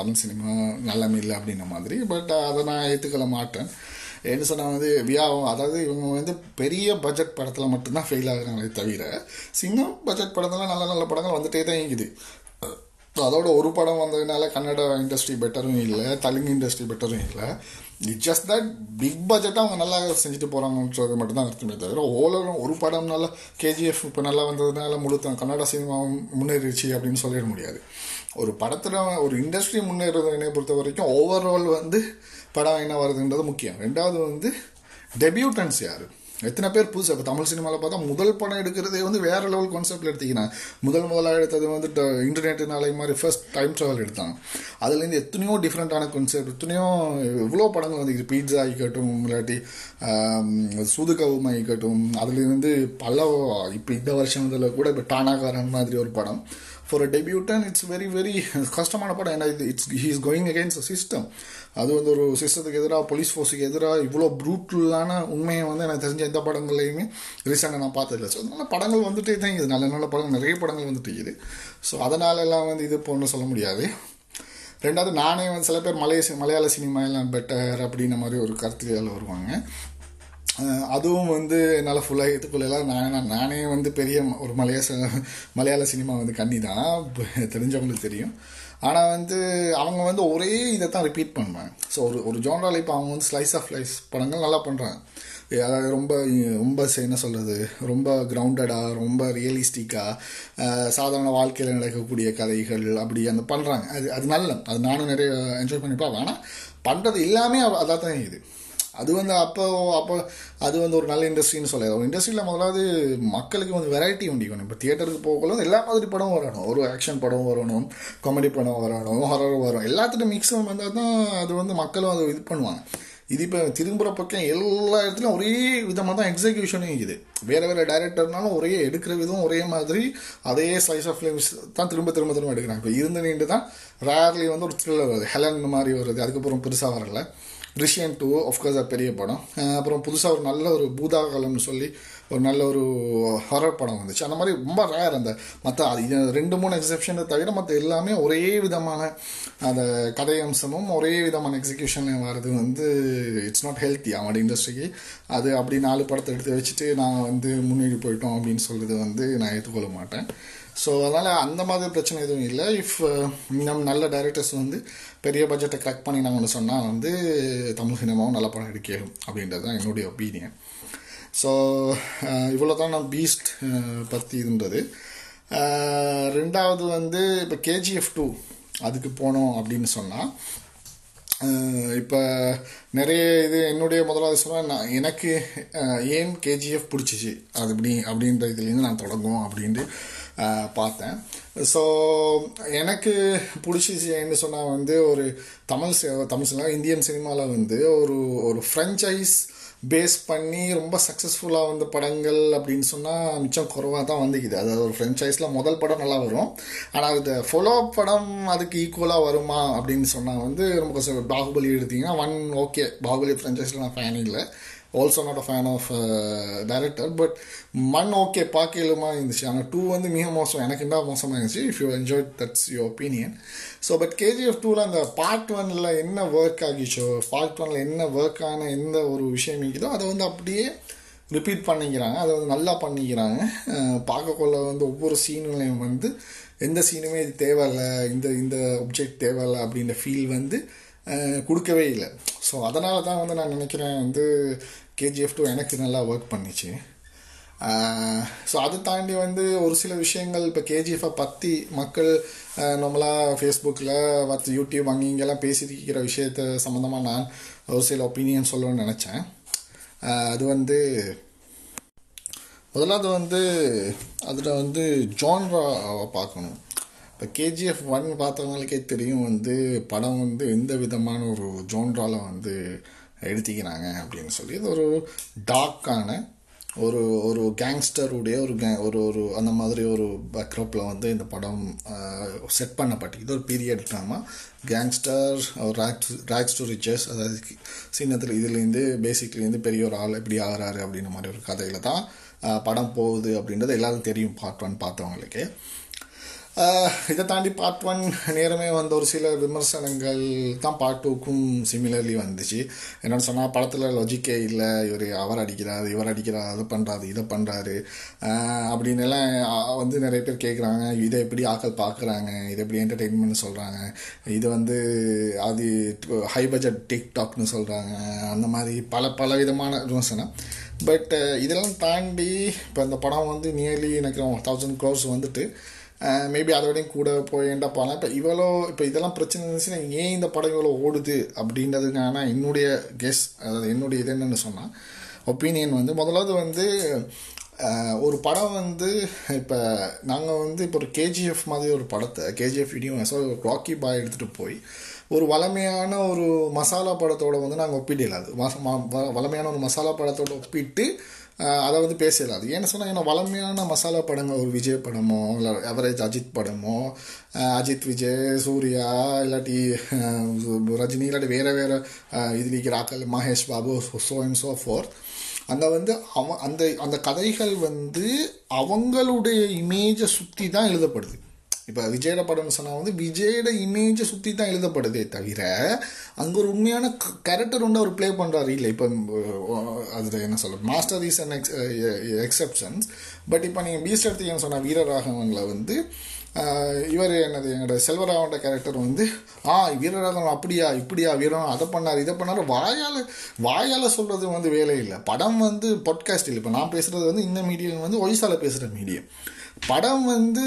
தமிழ் சினிமா நல்லமே இல்லை அப்படின்ற மாதிரி. பட் அதை நான் ஏற்றுக்கொள்ள மாட்டேன். என்ன சொன்னால் வந்து வியாபம் அதாவது இவங்க வந்து பெரிய பட்ஜெட் படத்தில் மட்டும்தான் ஃபெயில் ஆகுறாங்களே தவிர சின்ன பட்ஜெட் படத்தில் நல்ல நல்ல படங்கள் வந்துட்டே தான் இருக்குது அதோட ஒரு படம் வந்ததுனால கன்னட இண்டஸ்ட்ரி பெட்டரும் இல்லை தெலுங்கு இண்டஸ்ட்ரி பெட்டரும் இல்லை. இட் ஜஸ்ட் தட் பிக் பட்ஜெட்டாக அவங்க நல்லா செஞ்சுட்டு போகிறாங்கன்றது மட்டும்தான் அர்த்தமே தவிர ஓலரும் ஒரு படம் நல்லா கேஜிஎஃப் இப்போ நல்லா வந்ததுனால முழு கன்னட சினிமாவும் முன்னேறிடுச்சு அப்படின்னு சொல்லிட முடியாது. ஒரு படத்தில் ஒரு இண்டஸ்ட்ரி முன்னேறதை பொறுத்த வரைக்கும் ஓவரால் வந்து படம் என்ன வருதுன்றது முக்கியம். ரெண்டாவது வந்து டெபியூட்டன்ஸ் யார்? எத்தனை பேர் புதுசு இப்போ தமிழ் சினிமாவில் பார்த்தா முதல் படம் எடுக்கிறதே வந்து வேற லெவல் கான்செப்டில் எடுத்திங்கன்னா முதல் முதலாக எடுத்தது வந்து இன்டர்நெட்டுனால மாதிரி ஃபர்ஸ்ட் டைம் ட்ராவல் எடுத்தாங்க அதுலேருந்து எத்தனையோ டிஃப்ரெண்ட்டான கான்செப்ட் எத்தனையோ எவ்வளோ படங்கள் வந்து பீட்சா ஆகிக்கட்டும் இல்லாட்டி சூதுகவும் ஆகிக்கட்டும் அதுலேருந்து பல இப்போ இந்த வருஷம் இதில் கூட இப்போ டானாகாரன் மாதிரி ஒரு படம். For a debutant it's very very கஷ்டமான படம். ஏன்னா இது it's he is going against system அது வந்து ஒரு சிஸ்டத்துக்கு எதிராக போலீஸ் ஃபோர்ஸுக்கு எதிராக இவ்வளோ ப்ரூட்டலான உண்மையை வந்து எனக்கு தெரிஞ்ச எந்த படங்கள்லையுமே ரீசெண்டாக நான் பார்த்ததில்ல. ஸோ அதனால படங்கள் வந்துட்டே தான் இது நல்ல நல்ல படங்கள் நிறைய படங்கள் வந்துட்டு இருக்குது. ஸோ அதனால எல்லாம் வந்து இது போன்னு சொல்ல முடியாது. ரெண்டாவது நானே வந்து சில பேர் மலைய மலையாள சினிமா எல்லாம் பெட்டர் அப்படின்ற மாதிரி ஒரு கருத்துக்கள் வருவாங்க. அதுவும் வந்து என்னால் ஃபுல்லாக ஏற்றுக்கொள்ளலாம் நான் நானே வந்து பெரிய ஒரு மலையாள மலையாள சினிமா வந்து கண்ணி தான் தெரிஞ்சவங்களுக்கு தெரியும். ஆனால் வந்து அவங்க வந்து ஒரே இதை தான் ரிப்பீட் பண்ணுவாங்க. ஸோ ஒரு ஒரு ஜோன்ரால் இப்போ அவங்க வந்து ஸ்லைஸ் ஆஃப் லைஃப் படங்கள் நல்லா பண்ணுறாங்க அதாவது ரொம்ப ரொம்ப என்ன சொல்கிறது ரொம்ப கிரவுண்டடாக ரொம்ப ரியலிஸ்டிக்காக சாதாரண வாழ்க்கையில் நடக்கக்கூடிய கதைகள் அப்படி அந்த பண்ணுறாங்க அது அது நல்ல அது நானும் நிறைய என்ஜாய் பண்ணி பார்ப்பேன் ஆனால் பண்ணுறது எல்லாமே அதாக தான் இது. அது வந்து அப்போ அப்போ அது வந்து ஒரு நல்ல இண்டஸ்ட்ரின்னு சொல்லலாம். ஒரு இண்டஸ்ட்ரியில் முதலாவது மக்களுக்கு வந்து வெரைட்டி உண்டிக்கணும் இப்போ தியேட்டருக்கு போகலாம் எல்லா மாதிரி படம் வரணும். ஒரு ஆக்ஷன் படம் வரணும் காமெடி படம் வரணும் ஹரர் வரும் எல்லாத்துட்டும் மிக்ஸ் வந்தால் தான் அது வந்து மக்களும் அதை இது பண்ணுவாங்க. இது இப்போ திரும்புகிற பக்கம் எல்லா இடத்துலையும் ஒரே விதமாக தான் எக்ஸிக்யூஷனும் இருக்குது. வேறு வேறு டைரக்டர்னாலும் ஒரே எடுக்கிற விதம் ஒரே மாதிரி அதே ஸ்லைஸ் ஆஃப் ஃபிலிம்ஸ் தான் திரும்ப திரும்ப திரும்ப எடுக்கிறாங்க. இப்போ இருந்து நீண்டு தான் ரேர்லி வந்து ஒரு த்ரில்லர் வருது. ஹெலன் மாதிரி வருது. அதுக்கப்புறம் பெருசாக வரல. ரிஷியன் டூ ஆஃப்கோர்ஸ் அது பெரிய படம். அப்புறம் புதுசாக ஒரு நல்ல ஒரு பூதாகலம்னு சொல்லி ஒரு நல்ல ஒரு ஹரர் படம் வந்துச்சு. அந்த மாதிரி ரொம்ப ரேர் அந்த மற்ற அது இது ரெண்டு மூணு எக்ஸப்ஷனை தவிர மற்ற எல்லாமே ஒரே விதமான அந்த கதை அம்சமும் ஒரே விதமான எக்ஸிக்யூஷன் வர்றது வந்து இட்ஸ் நாட் ஹெல்த்தி அவனோட இண்டஸ்ட்ரிக்கு அது அப்படி நாலு படத்தை எடுத்து வச்சுட்டு நான் வந்து முன்னேறி போயிட்டோம் அப்படின்னு சொல்கிறது வந்து நான் ஏற்றுக்கொள்ள மாட்டேன். ஸோ அதனால் அந்த மாதிரி பிரச்சனை எதுவும் இல்லை. இஃப் நம்ம நல்ல டைரக்டர்ஸ் வந்து பெரிய பட்ஜெட்டை கரெக்ட் பண்ணினாங்கன்னு சொன்னால் வந்து தமிழ் சினிமாவும் நல்ல படம் எடுக்கணும் அப்படின்றது தான் என்னுடைய ஒப்பீனியன் ஸோ இவ்வளோ தான் நான் பீஸ்ட் பற்றி இருந்தது. ரெண்டாவது வந்து இப்போ கேஜிஎஃப் டூ அதுக்கு போனோம் அப்படின்னு சொன்னால் இப்போ நிறைய இது என்னுடைய முதலாவது சொன்னால் நான் எனக்கு ஏன் கேஜிஎஃப் பிடிச்சிச்சு? அது இப்படி அப்படின்ற இதுலேருந்து நான் தொடங்குவோம் அப்படின்ட்டு பார்த்தேன். ஸோ எனக்கு பிடிச்சிச்சு என்ன சொன்னால் வந்து ஒரு தமிழ் சி- தமிழ் சினிமா இந்தியன் சினிமாவில் வந்து ஒரு ஒரு ஃப்ரெஞ்சைஸ் பேஸ் பண்ணி ரொம்ப சக்ஸஸ்ஃபுல்லாக வந்த படங்கள் அப்படின்னு சொன்னால் மிச்சம் குறைவாக தான் வந்துக்குது. அதாவது ஒரு ஃப்ரெஞ்சைஸில் முதல் படம் நல்லா வரும். ஆனால் அது ஃபாலோ படம் அதுக்கு ஈக்குவலாக வருமா அப்படின்னு சொன்னால் வந்து ரொம்ப பாகுபலி எடுத்தீங்கன்னா ஒன் ஓகே பாகுபலி ஃப்ரெஞ்சைஸில் நான் ஃபேன் இல்லை. Also not a fan of director but மண் ஓகே பார்க்கலுமா இருந்துச்சு. ஆனால் டூ வந்து மிக மோசம். எனக்கு என்ன மோசமாக இருந்துச்சு. If you enjoy that's you opinion so but KGF டூவில் அந்த பார்ட் ஒன்ல என்ன ஒர்க் ஆகிச்சோ பார்ட் ஒனில் என்ன ஒர்க் ஆன எந்த ஒரு விஷயம் இருக்குதோ அதை வந்து அப்படியே ரிப்பீட் பண்ணிக்கிறாங்க. அதை வந்து நல்லா பண்ணிக்கிறாங்க. பார்க்கக்குள்ள வந்து ஒவ்வொரு சீனுலையும் வந்து எந்த சீனுமே இது தேவையில்லை இந்த இந்த ஒப்ஜெக்ட் தேவையில்லை அப்படின்ற ஃபீல் வந்து கொடுக்கவே இல்லை. ஸோ அதனால தான் வந்து நான் நினைக்கிறேன் வந்து கேஜிஎஃப் டூ எனக்கு நல்லா ஒர்க் பண்ணிச்சு. ஸோ அதை தாண்டி வந்து ஒரு சில விஷயங்கள் இப்போ கேஜிஎஃப்பை பற்றி மக்கள் நம்மளாக ஃபேஸ்புக்கில் மற்ற யூடியூப் அங்கே இங்கெல்லாம் பேசியிருக்கிற விஷயத்த சம்மந்தமாக நான் ஒரு சில ஒப்பீனியன் சொல்லணும்னு நினச்சேன். அது வந்து முதலாவது வந்து அதில் வந்து ஜான்ரா பார்க்கணும். இப்போ கேஜிஎஃப் ஒன் பார்த்தவங்களுக்கே தெரியும் வந்து படம் வந்து எந்த விதமான ஒரு ஜோன்ரால வந்து எடுத்திக்கிறாங்க அப்படின்னு சொல்லி. இது ஒரு டாக்கான ஒரு ஒரு கேங்ஸ்டருடைய ஒரு கே ஒரு ஒரு அந்த மாதிரி ஒரு பேக்ரப்பில் வந்து இந்த படம் செட் பண்ணப்பட்டு இது ஒரு period drama gangster rags rags to riches அதாவது சின்னத்தில் இதுலேருந்து பேசிக்லேருந்து பெரிய ஒரு ஆள் எப்படி ஆகிறாரு அப்படின்ற மாதிரி ஒரு கதையில் தான் படம் போகுது அப்படின்றது எல்லாரும் தெரியும் பார்ட் ஒன் பார்த்தவங்களுக்கு. இதை தாண்டி பார்ட் ஒன் நேரமே வந்த ஒரு சில விமர்சனங்கள் தான் பார்ட் டூக்கும் சிமிலர்லி வந்துச்சு. என்னென்னு சொன்னால் படத்தில் லொஜிக்கே இல்லை. இவர் அவர் அடிக்கிறாரு இவர் அடிக்கிறார் அதை பண்ணுறாரு இதை பண்ணுறாரு அப்படின்னு எல்லாம் வந்து நிறைய பேர் கேட்குறாங்க இதை எப்படி ஆக்கள் பார்க்குறாங்க இதை எப்படி என்டர்டெயின்மெண்ட் சொல்கிறாங்க இது வந்து அது ஹை பட்ஜெட் டிக்டாக்னு சொல்கிறாங்க அந்த மாதிரி பல பல விதமான விமர்சனம். பட் இதெல்லாம் தாண்டி இப்போ இந்த படம் வந்து நியர்லி எனக்கு தௌசண்ட் க்ரோர்ஸ் வந்துட்டு மேபி அதோடையும் கூட போயேண்டா போகலாம் இப்போ இவ்வளோ இப்போ இதெல்லாம் பிரச்சனை இருந்துச்சுன்னா ஏன் இந்த படம் இவ்வளோ ஓடுது அப்படின்றதுக்கான என்னுடைய கெஸ் அதாவது என்னுடைய இது என்னென்னு சொன்னால் ஒப்பீனியன் வந்து முதலாவது வந்து ஒரு படம் வந்து இப்போ நாங்கள் வந்து இப்போ ஒரு கேஜிஎஃப் மாதிரி ஒரு படத்தை கேஜிஎஃப் ஸோ ராக்கி பாய் எடுத்துகிட்டு போய் ஒரு வளமையான ஒரு மசாலா படத்தோட வந்து நாங்கள் ஒப்பிடலாது அது வ- வளமையான ஒரு மசாலா படத்தோட ஒப்பிட்டு அதை வந்து பேசலாது ஏன்னு சொன்னால் ஏன்னா வளமையான மசாலா படங்கள் ஒரு விஜய் படமோ இல்லை அவரேஜ் அஜித் படமோ அஜித் விஜய் சூர்யா இல்லாட்டி ரஜினி இல்லாட்டி வேறு வேறு இது இருக்கிற Mahesh Babu so and so fourth அங்கே வந்து அவன் அந்த அந்த கதைகள் வந்து அவங்களுடைய இமேஜை சுற்றி தான் எழுதப்படுது. இப்போ விஜயோட படம்னு சொன்னால் வந்து விஜயோட இமேஜை சுற்றி தான் எழுதப்படுதே தவிர அங்கே ஒரு உண்மையான கேரக்டர் ஒன்று அவர் ப்ளே பண்ணுறாரு இல்லை இப்போ அதில் என்ன சொல்ல Master is an ex exceptions but இப்போ நீங்கள் பீஸ்ட் எடுத்தீங்கன்னு சொன்னால் வீரராகவங்களை வந்து இவர் என்னது? என்னோட செல்வராவோட கேரக்டர் வந்து ஆ வீரராகவன் அப்படியா இப்படியா வீரன் அதை பண்ணார் இதை பண்ணார். வாயால் வாயால் சொல்கிறது வந்து வேலை இல்லை. படம் வந்து பாட்காஸ்ட் இல்லை இப்போ நான் பேசுகிறது வந்து இந்த மீடியம் வந்து ஒய்ஸால் பேசுகிற மீடியம் படம் வந்து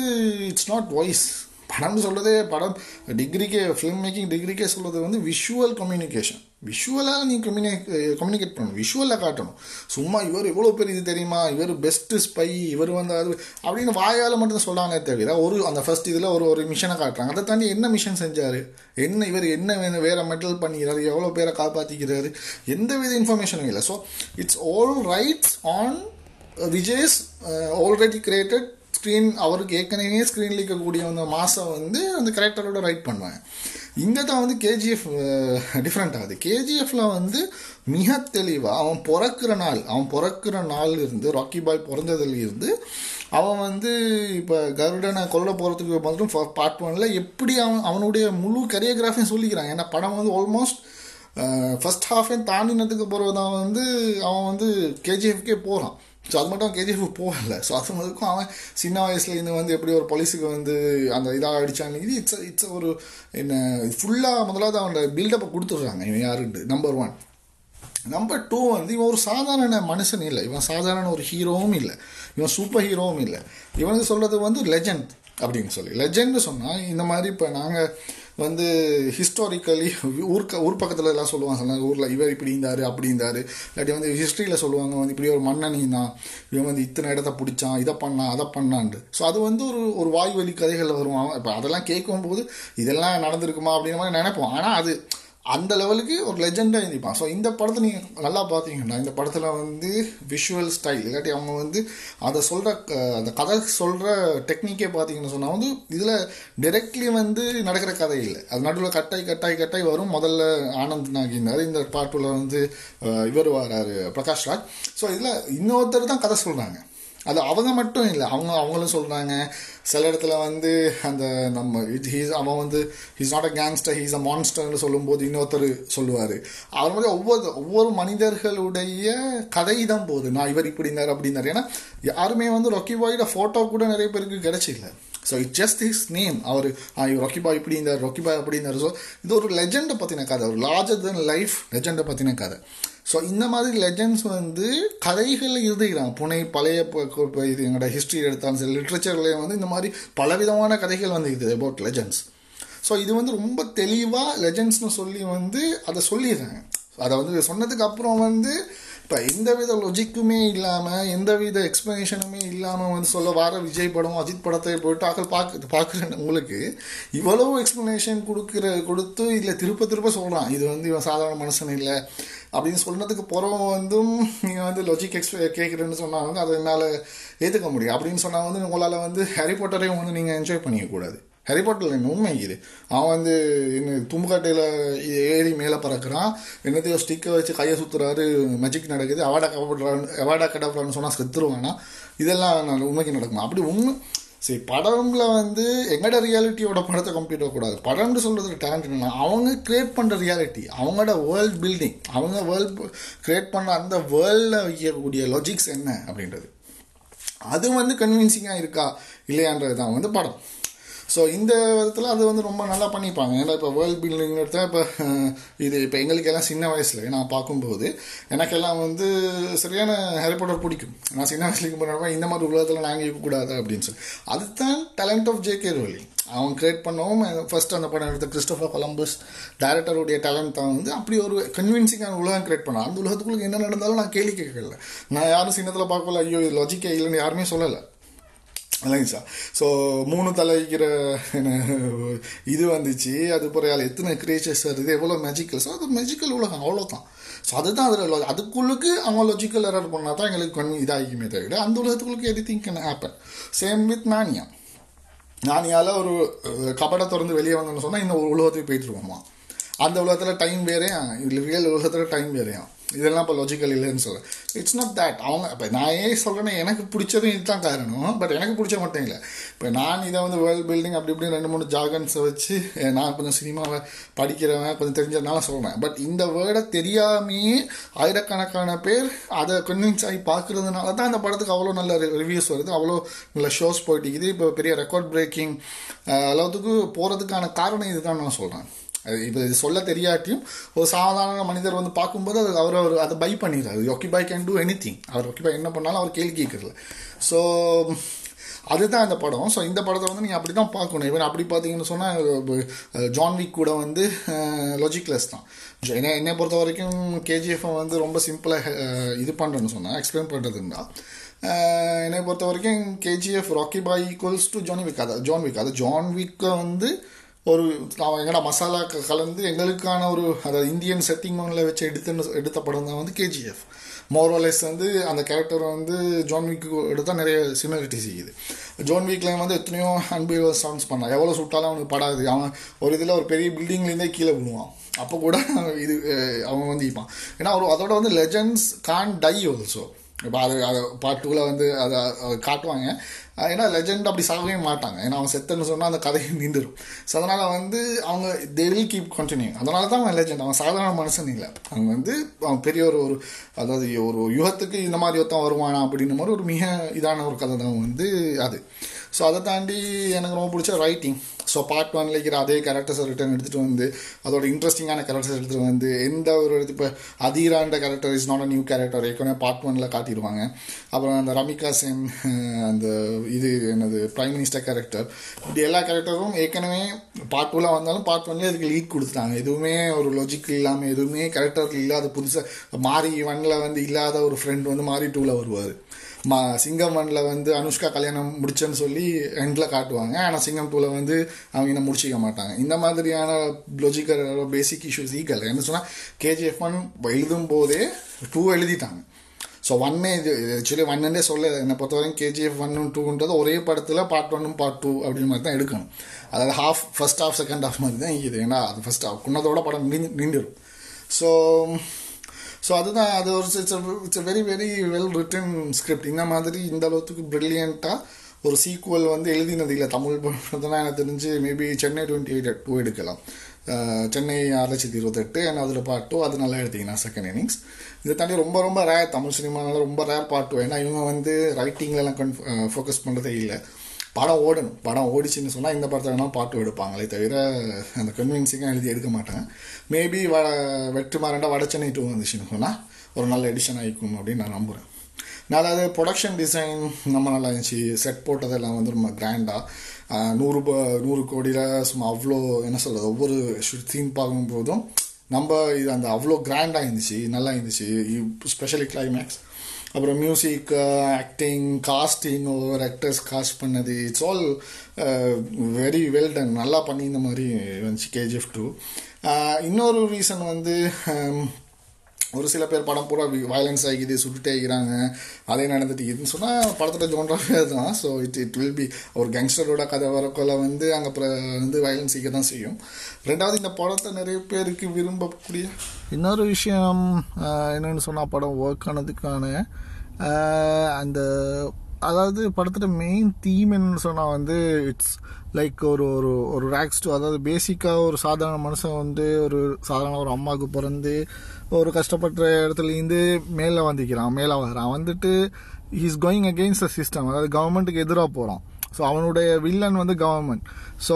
இட்ஸ் நாட் வாய்ஸ் படம்னு சொல்கிறதே படம். டிகிரிக்கே ஃபிலிம் மேக்கிங் டிகிரிக்கே சொல்கிறது வந்து விஷுவல் கம்யூனிகேஷன் விஷுவலாக நீ கம்யூனிகேட் கம்யூனிகேட் பண்ணணும். விஷுவலாக காட்டணும். சும்மா இவர் எவ்வளோ பேர் இது தெரியுமா? இவர் பெஸ்ட்டு ஸ்பை இவர் வந்து அது அப்படின்னு வாயால் மட்டும் சொல்கிறாங்க தவிர ஒரு அந்த ஃபர்ஸ்ட் இதில் ஒரு ஒரு மிஷனை காட்டுறாங்க. அதை தாண்டி என்ன மிஷன் செஞ்சார்? என்ன இவர் என்ன வேணும் வேறு மெட்டல் பண்ணிக்கிறாரு? எவ்வளோ பேரை காப்பாற்றிக்கிறாரு எந்த வித இன்ஃபர்மேஷனும் இல்லை so it's all rides on Vijay's already created screen அவருக்கு ஏற்கனவே ஸ்க்ரீனில் இருக்கக்கூடிய அந்த மாதம் வந்து அந்த கேரக்டரோட ரைட் பண்ணுவாங்க. இங்கே தான் வந்து கேஜிஎஃப் டிஃப்ரெண்ட் ஆகுது. கேஜிஎஃப்ல வந்து மிக தெளிவாக அவன் பிறக்கிற நாள் அவன் பிறக்கிற நாள் இருந்து ராக்கி பாய் பிறந்ததுலேருந்து அவன் வந்து இப்போ கருடனை கொல்ல போகிறதுக்கு மட்டும் பார்ட் ஒன்ல எப்படி அவன் அவனுடைய முழு கரியோகிராஃபியும் சொல்லிக்கிறாங்க ஏன்னா படம் வந்து ஆல்மோஸ்ட் ஃபஸ்ட் ஹாஃபே தாண்டினதுக்கு பிறகு தான் வந்து அவன் வந்து கேஜிஎஃப்கே போகிறான் ஸோ அது மட்டும் கேஜிஎஃப் போகல. ஸோ அது முதலுக்கும் அவன் சின்ன வயசுலேருந்து வந்து எப்படி ஒரு போலீஸுக்கு வந்து அந்த இதாக அடித்தாங்க இது இட்ஸ் இட்ஸ் ஒரு என்ன ஃபுல்லாக முதலாவது அவனோட பில்டப்பை கொடுத்துட்றாங்க. இவன் யாருண்டு நம்பர் ஒன் நம்பர் டூ வந்து இவன் ஒரு சாதாரண மனுஷன் இல்லை. இவன் சாதாரண ஒரு ஹீரோவும் இல்லை. இவன் சூப்பர் ஹீரோவும் இல்லை. இவனுக்கு சொல்கிறது வந்து லெஜண்ட் அப்படின்னு சொல்லி. லெஜெண்ட்னு சொன்னால் இந்த மாதிரி இப்போ நாங்கள் வந்து ஹிஸ்டாரிக்கலி ஊர் ஊர் பக்கத்தில் எல்லாம் சொல்லுவாங்க சொன்னாங்க ஊரில் இவர் இப்படி இருந்தார் அப்படி இருந்தார். இல்லாட்டி வந்து ஹிஸ்ட்ரியில் சொல்லுவாங்க வந்து இப்படி ஒரு மன்னன் தான் இவன் வந்து இத்தனை இடத்த பிடிச்சான் இதை பண்ணான் அதை பண்ணான்ட்டு. ஸோ அது வந்து ஒரு ஒரு வாய்வழி கதைகளில் வருவான் இப்போ அதெல்லாம் கேட்கும்போது இதெல்லாம் நடந்திருக்குமா அப்படின்ற மாதிரி நினைப்போம். ஆனால் அது அந்த லெவலுக்கு ஒரு லெஜெண்டாக எழுதிப்பான் ஸோ இந்த படத்தை நீங்கள் நல்லா பார்த்தீங்கன்னா இந்த படத்தில் வந்து விஷுவல் ஸ்டைல் இல்லாட்டி அவங்க வந்து அதை சொல்கிற அந்த கதை சொல்கிற டெக்னிக்கே பார்த்தீங்கன்னு சொன்னால் வந்து இதில் டைரெக்ட்லி வந்து நடக்கிற கதை இல்லை. அது நடுவில் கட்டாய் கட்டாய் கட்டாய் வரும். முதல்ல ஆனந்த் நாகினார் இந்த பாட்டில் வந்து இவர் வராரு பிரகாஷ் ராஜ் ஸோ இதில் இன்னொருத்தர் தான் கதை சொல்கிறாங்க அது அவங்க மட்டும் இல்லை. அவங்க அவங்களும் சொல்கிறாங்க சில இடத்துல வந்து அந்த நம்ம ஹீஸ் அவன் வந்து he's not a gangster he's a மான்ஸ்டர்னு சொல்லும்போது இன்னொருத்தர் சொல்லுவார். அவர் மாதிரி ஒவ்வொரு ஒவ்வொரு மனிதர்களுடைய கதை தான் போகுது நான் இவர் இப்படி இருந்தார் ஏன்னா யாருமே வந்து ரொக்கி பாயோட ஃபோட்டோ கூட நிறைய பேருக்கு கிடச்சில்லை so it just his name our Rocky பாய் இப்படி இருந்தார் ரொக்கி பாய் அப்படி இருந்தார். ஸோ இது ஒரு லெஜெண்டை பற்றின கதை. ஒரு லார்ஜர் தென் லைஃப் லெஜெண்டை பற்றின கதை. ஸோ இந்த மாதிரி லெஜண்ட்ஸ் வந்து கதைகளில் எழுதுகிறாங்க புனை பழைய இது எங்களோட ஹிஸ்ட்ரி எடுத்தாலும் சரி லிட்ரேச்சர்லேயும் வந்து இந்த மாதிரி பலவிதமான கதைகள் வந்து இது அபவுட் லெஜண்ட்ஸ் ஸோ இது வந்து ரொம்ப தெளிவாக லெஜண்ட்ஸ்னு சொல்லி வந்து அதை சொல்லிடுறாங்க. அதை வந்து சொன்னதுக்கு அப்புறம் வந்து இப்போ எந்தவித லொஜிக்குமே இல்லாமல் எந்தவித எக்ஸ்ப்ளனேஷனுமே இல்லாமல் வந்து சொல்ல வர விஜய் படம் அஜித் படத்தை போயிட்டு ஆக்கள் பார்க்க பார்க்குறேன் உங்களுக்கு இவ்வளவு எக்ஸ்ப்ளனேஷன் கொடுக்குற கொடுத்து இல்லை திருப்ப திருப்ப சொல்கிறான் இது வந்து இவன் சாதாரண மனுஷன் இல்லை அப்படின்னு சொன்னதுக்கு பிறகு வந்தும் நீங்கள் வந்து லொஜிக் எக்ஸ்பிளே கேட்குறேன்னு சொன்னால் வந்து அதை என்னால் ஏற்றுக்க முடியும். அப்படின்னு சொன்னால் வந்து உங்களால் வந்து ஹாரி போட்டரையும் வந்து நீங்கள் என்ஜாய் பண்ணிக்கக்கூடாது ஹாரி பாட்டரில் உண்மை இது அவன் வந்து என்ன தும்புக்காட்டையில் ஏறி மேலே பறக்கிறான். என்னத்தையோ ஸ்டிக்கை வச்சு கையை சுற்றுறாரு மெஜிக் நடக்குது. அவார்டா கப்படுறான் அவாடா கடப்படுறான்னு சொன்னால் செத்துருவானா? இதெல்லாம் நான் உண்மைக்கு நடக்குமா? அப்படி உண்மை சரி படம்ல வந்து எங்கட ரியாலிட்டியோட படத்தை கம்ப்ளீட் ஆகக்கூடாது படம்னு சொல்கிறது டேலண்ட் என்னன்னா அவங்க கிரியேட் பண்ணுற ரியாலிட்டி அவங்களோட வேர்ல்ட் பில்டிங் அவங்க வேர்ல்ட் கிரியேட் பண்ண அந்த வேர்ல்டில் வைக்கக்கூடிய லாஜிக்ஸ் என்ன அப்படின்றது. அது வந்து கன்வின்சிங்காக இருக்கா? இல்லையான்றது தான் வந்து படம். ஸோ இந்த விதத்தில் அது வந்து ரொம்ப நல்லா பண்ணிப்பாங்க. ஏன்னா இப்போ வேர்ல்ட் பில்டிங் எடுத்தால் இப்போ (laughs) இது இப்போ எங்களுக்கெல்லாம் சின்ன வயசில் நான் பார்க்கும்போது எனக்கெல்லாம் வந்து சரியான ஹேரிபாட்டர் பிடிக்கும். நான் சின்ன வயசுலேயும் பண்ணுறப்ப இந்த மாதிரி உலகத்தில் நாங்கள் இருக்கக்கூடாது அப்படின்னு சொல்லி. அதுதான் டேலண்ட் ஆஃப் ஜே கே ரோலி அவன் கிரியேட் பண்ணவும் ஃபஸ்ட் அந்த படம் எடுத்த கிறிஸ்டோஃபர் கொலம்பஸ் டேரக்டருடைய டேலண்ட் தான் வந்து அப்படி ஒரு கன்வின்சிங்கான உலகம் கிரியேட் பண்ணான். அந்த உலகத்துக்குள்ள என்ன நடந்தாலும் நான் கேள்வி கேட்கல. நான் யாரும் சின்னத்தில் பார்க்கல. ஐயோ இது லாஜிக்கே இல்லைன்னு யாருமே சொல்லலை. இல்லைங்க சார். ஸோ மூணு தலைக்கிற இது வந்துச்சு அது பிறகு எத்தனை கிரியேச்சர்ஸ் வருது எவ்வளோ மெஜிக்கல் ஸோ அது மெஜிக்கல் உலகம் அவ்வளோதான் ஸோ அதுதான் அதில் அதுக்குள்ளுக்கு அவங்க லாஜிக்கல் எரர் பண்ணால் தான் எங்களுக்கு கண் இதாகிக்குமே தவிர அந்த உலகத்துக்குள்ளுக்கு anything can happen same with mania நானியால் ஒரு கபடை திறந்து வெளியே வந்தோம்னு சொன்னால் இன்னும் ஒரு உலகத்துக்கு போயிட்டுருவோமா அந்த உலகத்தில் டைம் வேறையா? ரியல் உலகத்தில் டைம் வேறையான் இதெல்லாம் இப்போ லாஜிக்கல் இல்லைன்னு சொல்கிறேன் இட்ஸ் நாட் தேட் அவங்க இப்போ நான் ஏன் சொல்கிறேன்னா எனக்கு பிடிச்சதும் இதுதான் காரணம். பட் எனக்கு பிடிச்ச மட்டும் இல்லை. இப்போ நான் இதை வந்து வேர்ல்ட் பில்டிங் அப்படி இப்படி ரெண்டு மூணு ஜாகன்ஸை வச்சு நான் கொஞ்சம் சினிமாவை படிக்கிறவன் கொஞ்சம் தெரிஞ்சதுனால சொல்கிறேன் பட் இந்த வேர்டை தெரியாமையே ஆயிரக்கணக்கான பேர் அதை கன்வின்ஸ் ஆகி பார்க்குறதுனால தான் அந்த படத்துக்கு அவ்வளோ நல்ல ரிவ்யூஸ் வருது. அவ்வளோ நல்ல ஷோஸ் போயிட்டு இருக்குது. இப்போ பெரிய ரெக்கார்ட் பிரேக்கிங் அளவுக்கு போகிறதுக்கான காரணம் இதுதான் நான் சொல்கிறேன் இப்போ இது சொல்ல தெரியாட்டியும் ஒரு சாதாரண மனிதர் வந்து பார்க்கும்போது அது அவர் அவர் அதை பை பண்ணிடுறாரு. பை கேன் டூ எனி திங் அவர் ஒக்கிபாய் என்ன பண்ணாலும் அவர் கேள்வி கேட்கறல ஸோ அதுதான் இந்த படம். ஸோ இந்த படத்தை வந்து நீங்கள் அப்படி தான் பார்க்கணும். இவன் அப்படி பார்த்தீங்கன்னு சொன்னால் ஜான் விக் கூட வந்து லாஜிக்லெஸ் தான். என்ன என்னை பொறுத்த வரைக்கும் கேஜிஎஃப் வந்து ரொம்ப சிம்பிளாக இது பண்ணுறேன்னு சொன்னால் எக்ஸ்பிளைன் பண்ணுறதுன்னா என்னை பொறுத்த வரைக்கும் KGF Rocky bhai equals to John Wick அதாவது ஜான் விக் அது ஜான் விக்கை வந்து ஒரு எங்கடா மசாலா கலந்து எங்களுக்கான ஒரு அதாவது இந்தியன் செட்டிங்கில் வச்சு எடுத்துன்னு எடுத்த படம் தான் வந்து கேஜிஎஃப் மோரோலெஸ் வந்து அந்த கேரக்டர் வந்து ஜான் வீக்கு எடுத்தால் நிறைய சிமிலாரிட்டி செய்யுது ஜோன் வீக்லேயும் வந்து எத்தனையோ அன்பு சாங்ஸ் பண்ணான். எவ்வளோ சுட்டாலும் அவனுக்கு படாது. அவன் ஒரு இதில் ஒரு பெரிய பில்டிங்லேருந்தே கீழே விழுவான். அப்போ கூட இது அவன் வந்து இப்பான். ஏன்னா ஒரு அதோட வந்து லெஜண்ட்ஸ் கான் டை ஆல்சோ இப்போ அது அதை பாட்டுக்குள்ளே வந்து அதை காட்டுவாங்க. ஏன்னா லெஜெண்ட் அப்படி சாகவே மாட்டாங்க. ஏன்னா அவன் செத்துன்னு சொன்னால் அந்த கதையை நின்றுடும் ஸோ அதனால் வந்து அவங்க தே வில் கீப் கண்டினியூ அதனால தான் அவன் லெஜெண்ட் அவன் சாதாரண மனுஷன் இல்லை. அவங்க வந்து அவன் பெரிய ஒரு ஒரு அதாவது ஒரு யுகத்துக்கு இந்த மாதிரி ஒருத்தன் வருவானா அப்படின்ற மாதிரி ஒரு மிக இதான ஒரு கதை தான் வந்து அது. ஸோ அதை தாண்டி எனக்கு ரொம்ப பிடிச்ச ரைட்டிங் ஸோ பார்ட் ஒன்ல இருக்கிற அதே கேரக்டர்ஸை ரிட்டர்ன் எடுத்துகிட்டு வந்து அதோட இன்ட்ரெஸ்டிங்கான கேரக்டர்ஸ் எடுத்துகிட்டு வந்து எந்த ஒரு இப்போ அதீரான்ற character is not a new character ஏற்கனவே பார்ட் ஒன்ல காட்டிடுவாங்க. அப்புறம் அந்த ரமிகா சென் அந்த இது என்னது ப்ரைம் மினிஸ்டர் கேரக்டர் இப்படி எல்லா கேரக்டரும் ஏற்கனவே பார்ட் டூவில் வந்தாலும் பார்ட் ஒன்லேயே அதுக்கு லீட் கொடுத்துட்டாங்க. எதுவுமே ஒரு லாஜிக் இல்லாமல் எதுவுமே கேரக்டர் இல்லாத புதுசாக மாறி ஒன்ல வந்து இல்லாத ஒரு ஃப்ரெண்ட் வந்து மாறி டூவில் வருவார். மா சிங்கம் ஒன்ல வந்து அனுஷ்கா கல்யாணம் முடிச்சேன்னு சொல்லி எண்டில் காட்டுவாங்க. ஆனால் சிங்கம் டூவில் வந்து அவங்க இன்னும் முடிச்சிக்க மாட்டாங்க. இந்த மாதிரியான லொஜிக்கல் பேசிக் இஷ்யூஸ் ஈக்கல் என்ன சொன்னால் கேஜிஎஃப் ஒன் எழுதும் போதே டூ எழுதிட்டாங்க. ஸோ ஒன்னே இது ஆக்சுவலி ஒன்னே சொல்ல என்னை பொறுத்தவரைக்கும் கேஜிஎஃப் ஒன்னு டூன்றது ஒரே படத்தில் பார்ட் ஒன்னும் பார்ட் டூ அப்படின்னு மாதிரி தான் எடுக்கணும். அதாவது half first half second half மாதிரி தான் இது ஏன்னா அது ஃபஸ்ட் ஹாஃப் குன்னதோட படம் நின்று நின்றுடும் ஸோ ஸோ அதுதான் அது ஒரு it's it's very very well written script இந்த மாதிரி இந்த அளவுக்கு ப்ரில்லியண்ட்டாக ஒரு சீக்குவல் வந்து எழுதினது இல்லை. தமிழ் படம்லாம் எனக்கு தெரிஞ்சு maybe Chennai twenty eight two எடுக்கலாம் சென்னை ஆறு லட்சத்தி இருபத்தெட்டு அண்ட் அதில் பார்ட் டூ அது நல்லா எடுத்தீங்கன்னா செகண்ட் இன்னிங்ஸ் இதை தாண்டி ரொம்ப ரொம்ப ரேர் தமிழ் சினிமானால ரொம்ப ரேர் பார்ட் டூ ஏன்னா இவங்க வந்து ரைட்டிங்லலாம் கன் ஃபோக்கஸ் பண்ணுறதே இல்லை. படம் ஓடணும். படம் ஓடிச்சுன்னு சொன்னால் இந்த படத்தை வேணால் பாட்டு எடுப்பாங்களே தவிர அந்த கன்வின்சிங்காக எழுதி எடுக்க மாட்டாங்க மேபி வ வெற்றிமாறண்டா வட சென்னை டூ வந்துச்சுன்னு சொன்னால் ஒரு நல்ல எடிஷன் ஆகிக்கும் அப்படின்னு நான் நம்புகிறேன் நான் அதாவது ப்ரொடக்ஷன் டிசைன் நம்ம நல்லா இருந்துச்சு. செட் போட்டதெல்லாம் வந்து ரொம்ப கிராண்டாக நூறு ப- நூறு கோடியில் சும்மா அவ்வளோ என்ன சொல்கிறது ஒவ்வொரு தீம் பார்க்கும்போதும் நம்ம இது அந்த அவ்வளோ கிராண்டாக இருந்துச்சு நல்லா இருந்துச்சு. ஸ்பெஷலி கிளைமேக்ஸ் அப்புறம் மியூசிக் ஆக்டிங் காஸ்டிங் ஒவ்வொரு ஆக்டர்ஸ் காஸ்ட் பண்ணது. It's all very well done நல்லா பண்ணியிருந்த மாதிரி இருந்துச்சு கேஜிஎஃப் டூ uh, இன்னொரு ரீசன் வந்து um, ஒரு சில பேர் படம் பூரா வயலன்ஸ் ஆகிது சுட்டுட்டே இருக்கிறாங்க. அதே நடந்துட்டு இதுன்னு சொன்னால் படத்தோட ஜோன்றாவே அதுதான். So it it will be ஒரு கேங்ஸ்டரோட கதை வரக்குள்ள வந்து அங்கே வந்து வயலன்ஸ் இருக்க தான் செய்யும். ரெண்டாவது இந்த படத்தை நிறைய பேருக்கு விரும்பக்கூடிய இன்னொரு விஷயம் என்னென்னு சொன்னால் படம் ஒர்க் ஆனதுக்கான அந்த அதாவது படத்தோட மெயின் தீம் என்னன்னு சொன்னால் வந்து இட்ஸ் லைக் ஒரு ஒரு ஒரு ரேக்ஸ் டூ அதாவது பேசிக்காக ஒரு சாதாரண மனுஷன் வந்து ஒரு சாதாரண ஒரு அம்மாவுக்கு பிறந்து ஒரு கஷ்டப்பட்ட இடத்துலேருந்து மேலே வந்திக்கிறான் மேலே வரான் வந்துட்டு is going against the system அதாவது கவர்மெண்ட்டுக்கு எதிராக போகிறான் ஸோ அவனுடைய வில்லன் வந்து கவர்மெண்ட் ஸோ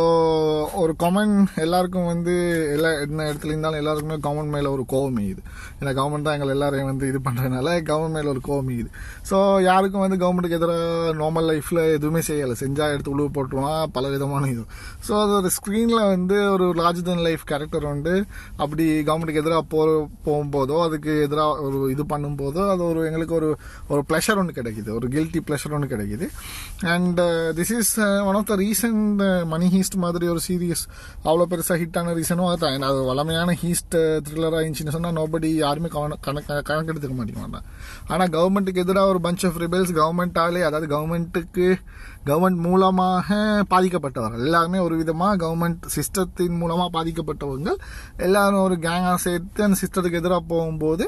ஒரு காமன் எல்லாருக்கும் வந்து எல்லா என்ன இடத்துல இருந்தாலும் எல்லாருக்குமே கவர்மெண்ட் மேலே ஒரு கோவம் இது ஏன்னா கவர்மெண்ட் தான் எங்களை எல்லாரையும் வந்து இது பண்ணுறதுனால கவர்மெண்ட் மேலே ஒரு கோவம் இது ஸோ யாருக்கும் வந்து கவர்மெண்ட்டுக்கு எதிராக நார்மல் லைஃப்பில் எதுவுமே செய்யலை. செஞ்சால் எடுத்து உழுவு போட்டுருவான் பல விதமான இது. ஸோ அது ஒரு ஸ்க்ரீனில் வந்து ஒரு லார்ஜ் தன் லைஃப் கேரக்டர் வந்து அப்படி கவர்மெண்ட்டுக்கு எதிராக போ போகும்போதோ அதுக்கு எதிராக ஒரு இது பண்ணும்போதோ அது ஒரு எங்களுக்கு ஒரு ஒரு ப்ளஷர் ஒன்று கிடைக்குது. ஒரு கில்ட்டி ப்ளஷர் ஒன்று கிடைக்குது. And this is one of the recent money heist மாதிரி ஒரு சீரியஸ் அவ்வளோ பெருசாக ஹிட்டான ரீசனும் அதுதான் அது வளமையான ஹீஸ்ட் த்ரில்லராக இருந்துச்சுன்னு சொன்னால் நோபடி யாருமே கவன கணக்கு கணக்கெடுத்துக்க மாட்டேங்க ஆனால் கவர்மெண்ட்டுக்கு எதிராக ஒரு பஞ்ச் ஆஃப் ரிபெல்ஸ் கவர்மெண்ட்டாலே அதாவது கவர்மெண்ட்டுக்கு கவர்மெண்ட் மூலமாக பாதிக்கப்பட்டவர். எல்லாருமே ஒரு விதமாக கவர்மெண்ட் சிஸ்டத்தின் மூலமாக பாதிக்கப்பட்டவங்க. எல்லாரும் ஒரு கேங்காக சேர்த்து அந்த சிஸ்டத்துக்கு எதிராக போகும்போது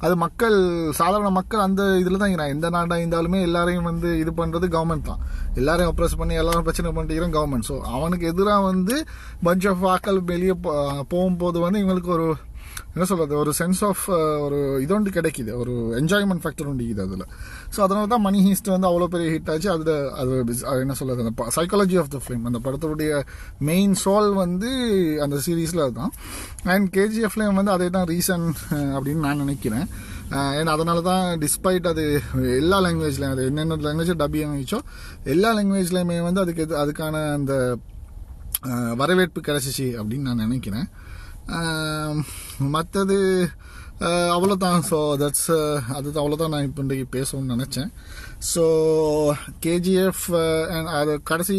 அது மக்கள் சாதாரண மக்கள் அந்த இதில் தான் நான் எந்த நாடாக இருந்தாலுமே எல்லாரையும் வந்து இது பண்ணுறது கவர்மெண்ட் தான். எல்லாரையும் அப்ரஸ் பண்ணி எல்லாரும் பிரச்சனை பண்ணிட்டு கவர்மெண்ட் ஸோ அவனுக்கு எதிராக வந்து பஞ்ச் ஆஃப் ஆக்கள் வெளியே போகும்போது வந்து இவங்களுக்கு ஒரு என்ன சொல்கிறது ஒரு சென்ஸ் ஆஃப் ஒரு இது ஒன்று கிடைக்குது. ஒரு என்ஜாய்மெண்ட் ஃபேக்டர் ஒன்று இருக்குது அதில். ஸோ அதனால தான் மணி ஹீஸ்ட் வந்து அவ்வளோ பெரிய ஹிட் ஆச்சு. அதில் அது அது என்ன சொல்கிறது அந்த சைக்காலஜி ஆஃப் த ஃபிலிம் அந்த படத்துடைய மெயின் சோல் வந்து அந்த சீரீஸில் அதுதான். அண்ட் கேஜிஎஃப்லேயும் வந்து அதே தான் ரீசன் அப்படின்னு நான் நினைக்கிறேன். ஏன்னா அதனால தான் டிஸ்பைட் அது எல்லா லாங்குவேஜ்லையும் அது என்னென்ன லாங்குவேஜ் டப்பிங் ஆகிச்சோ எல்லா லாங்குவேஜ்லையுமே வந்து அதுக்கு எது அதுக்கான அந்த வரவேற்பு கிடச்சிச்சு அப்படின்னு நான் நினைக்கிறேன். மற்றது அவ்வளோதான் ஸோ தட்ஸ் அது அவ்வளோதான் நான் இப்போ இன்றைக்கி பேசணும்னு நினச்சேன். ஸோ கேஜிஎஃப் அண்ட் அது கடைசி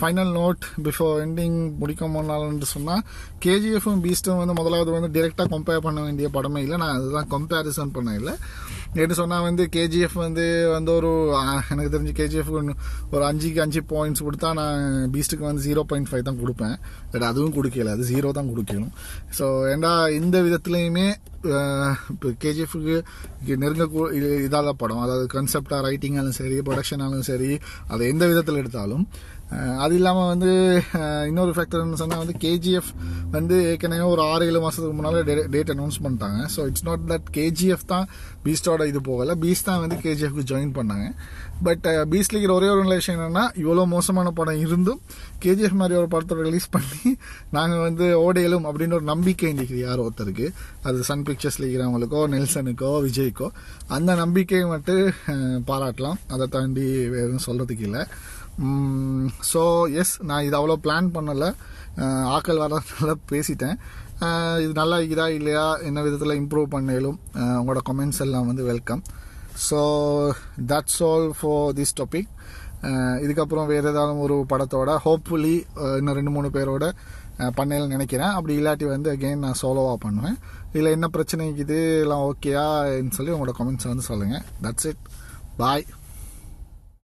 ஃபைனல் நோட் பிஃபோர் எண்டிங் முடிக்க போனால்னு சொன்னால் கேஜிஎஃப்பும் பீஸ்டும் வந்து முதலாவது வந்து டிரெக்டாக கம்பேர் பண்ண வேண்டிய படமே இல்லை. நான் அதுதான் கம்பேரிசன் பண்ண இல்லை. நேற்று சொன்னால் வந்து கேஜிஎஃப் வந்து வந்து ஒரு எனக்கு தெரிஞ்சு கேஜிஎஃப் ஒரு அஞ்சுக்கு அஞ்சு பாயிண்ட்ஸ் கொடுத்தா நான் பீஸ்ட்டுக்கு வந்து ஜீரோ பாயிண்ட் ஃபைவ் தான் கொடுப்பேன். பட் அதுவும் கொடுக்கல அது ஜீரோ தான் கொடுக்கணும். ஸோ ஏண்டா இந்த விதத்துலையுமே இப்போ கேஜிஎஃப்க்கு நெருங்க இதால படம் அதாவது கன்செப்டாக ரைட்டிங்காலும் சரி ப்ரொடக்ஷனாலும் சரி அதை எந்த விதத்தில் எடுத்தாலும் அது இல்லாமல் வந்து இன்னொரு ஃபேக்டர்னு சொன்னால் வந்து கேஜிஎஃப் வந்து ஏற்கனவே ஒரு ஆறு ஏழு மாதத்துக்கு முன்னால் டேட் அனௌன்ஸ் பண்ணிட்டாங்க. So it's not that KGF தான் பீஸ்டோட இது போகலை. பீஸ் தான் வந்து கேஜிஎஃப்க்கு ஜாயின் பண்ணாங்க. பட் பீஸ்ல இருக்கிற ஒரே ஒரு நல்ல விஷயம் என்னென்னா இவ்வளோ மோசமான படம் இருந்தும் கேஜிஎஃப் மாதிரி ஒரு படத்தை ரிலீஸ் பண்ணி நாங்கள் வந்து ஓடையிலும் அப்படின்னு ஒரு நம்பிக்கை இன்றைக்கு யார் ஒருத்தருக்கு. அது சன் பிக்சர்ஸில் இருக்கிறவங்களுக்கோ நெல்சனுக்கோ விஜய்க்கோ. அந்த நம்பிக்கையை மட்டும் பாராட்டலாம். அதை தாண்டி வேறு எதுவும் சொல்கிறதுக்கு இல்லை. ஸோ எஸ் நான் இது அவ்வளோ பிளான் பண்ணலை. ஆக்கள் வரதுனால பேசிட்டேன். இது நல்லா இருக்குதா இல்லையா? என்ன விதத்தில் இம்ப்ரூவ் பண்ணலும் உங்களோட கமெண்ட்ஸ் எல்லாம் வந்து welcome so that's all for this topic இதுக்கப்புறம் வேறு ஏதாவது ஒரு படத்தோட ஹோப்ஃபுல்லி இன்னும் ரெண்டு மூணு பேரோட பண்ணேன்னு நினைக்கிறேன். அப்படி இல்லாட்டி வந்து அகெயின் நான் சோலோவாக பண்ணுவேன். இதில் என்ன பிரச்சனை இருக்குது எல்லாம் ஓகேயான்னு சொல்லி உங்களோட கமெண்ட்ஸ் வந்து சொல்லுங்கள் தட்ஸ் இட் பாய்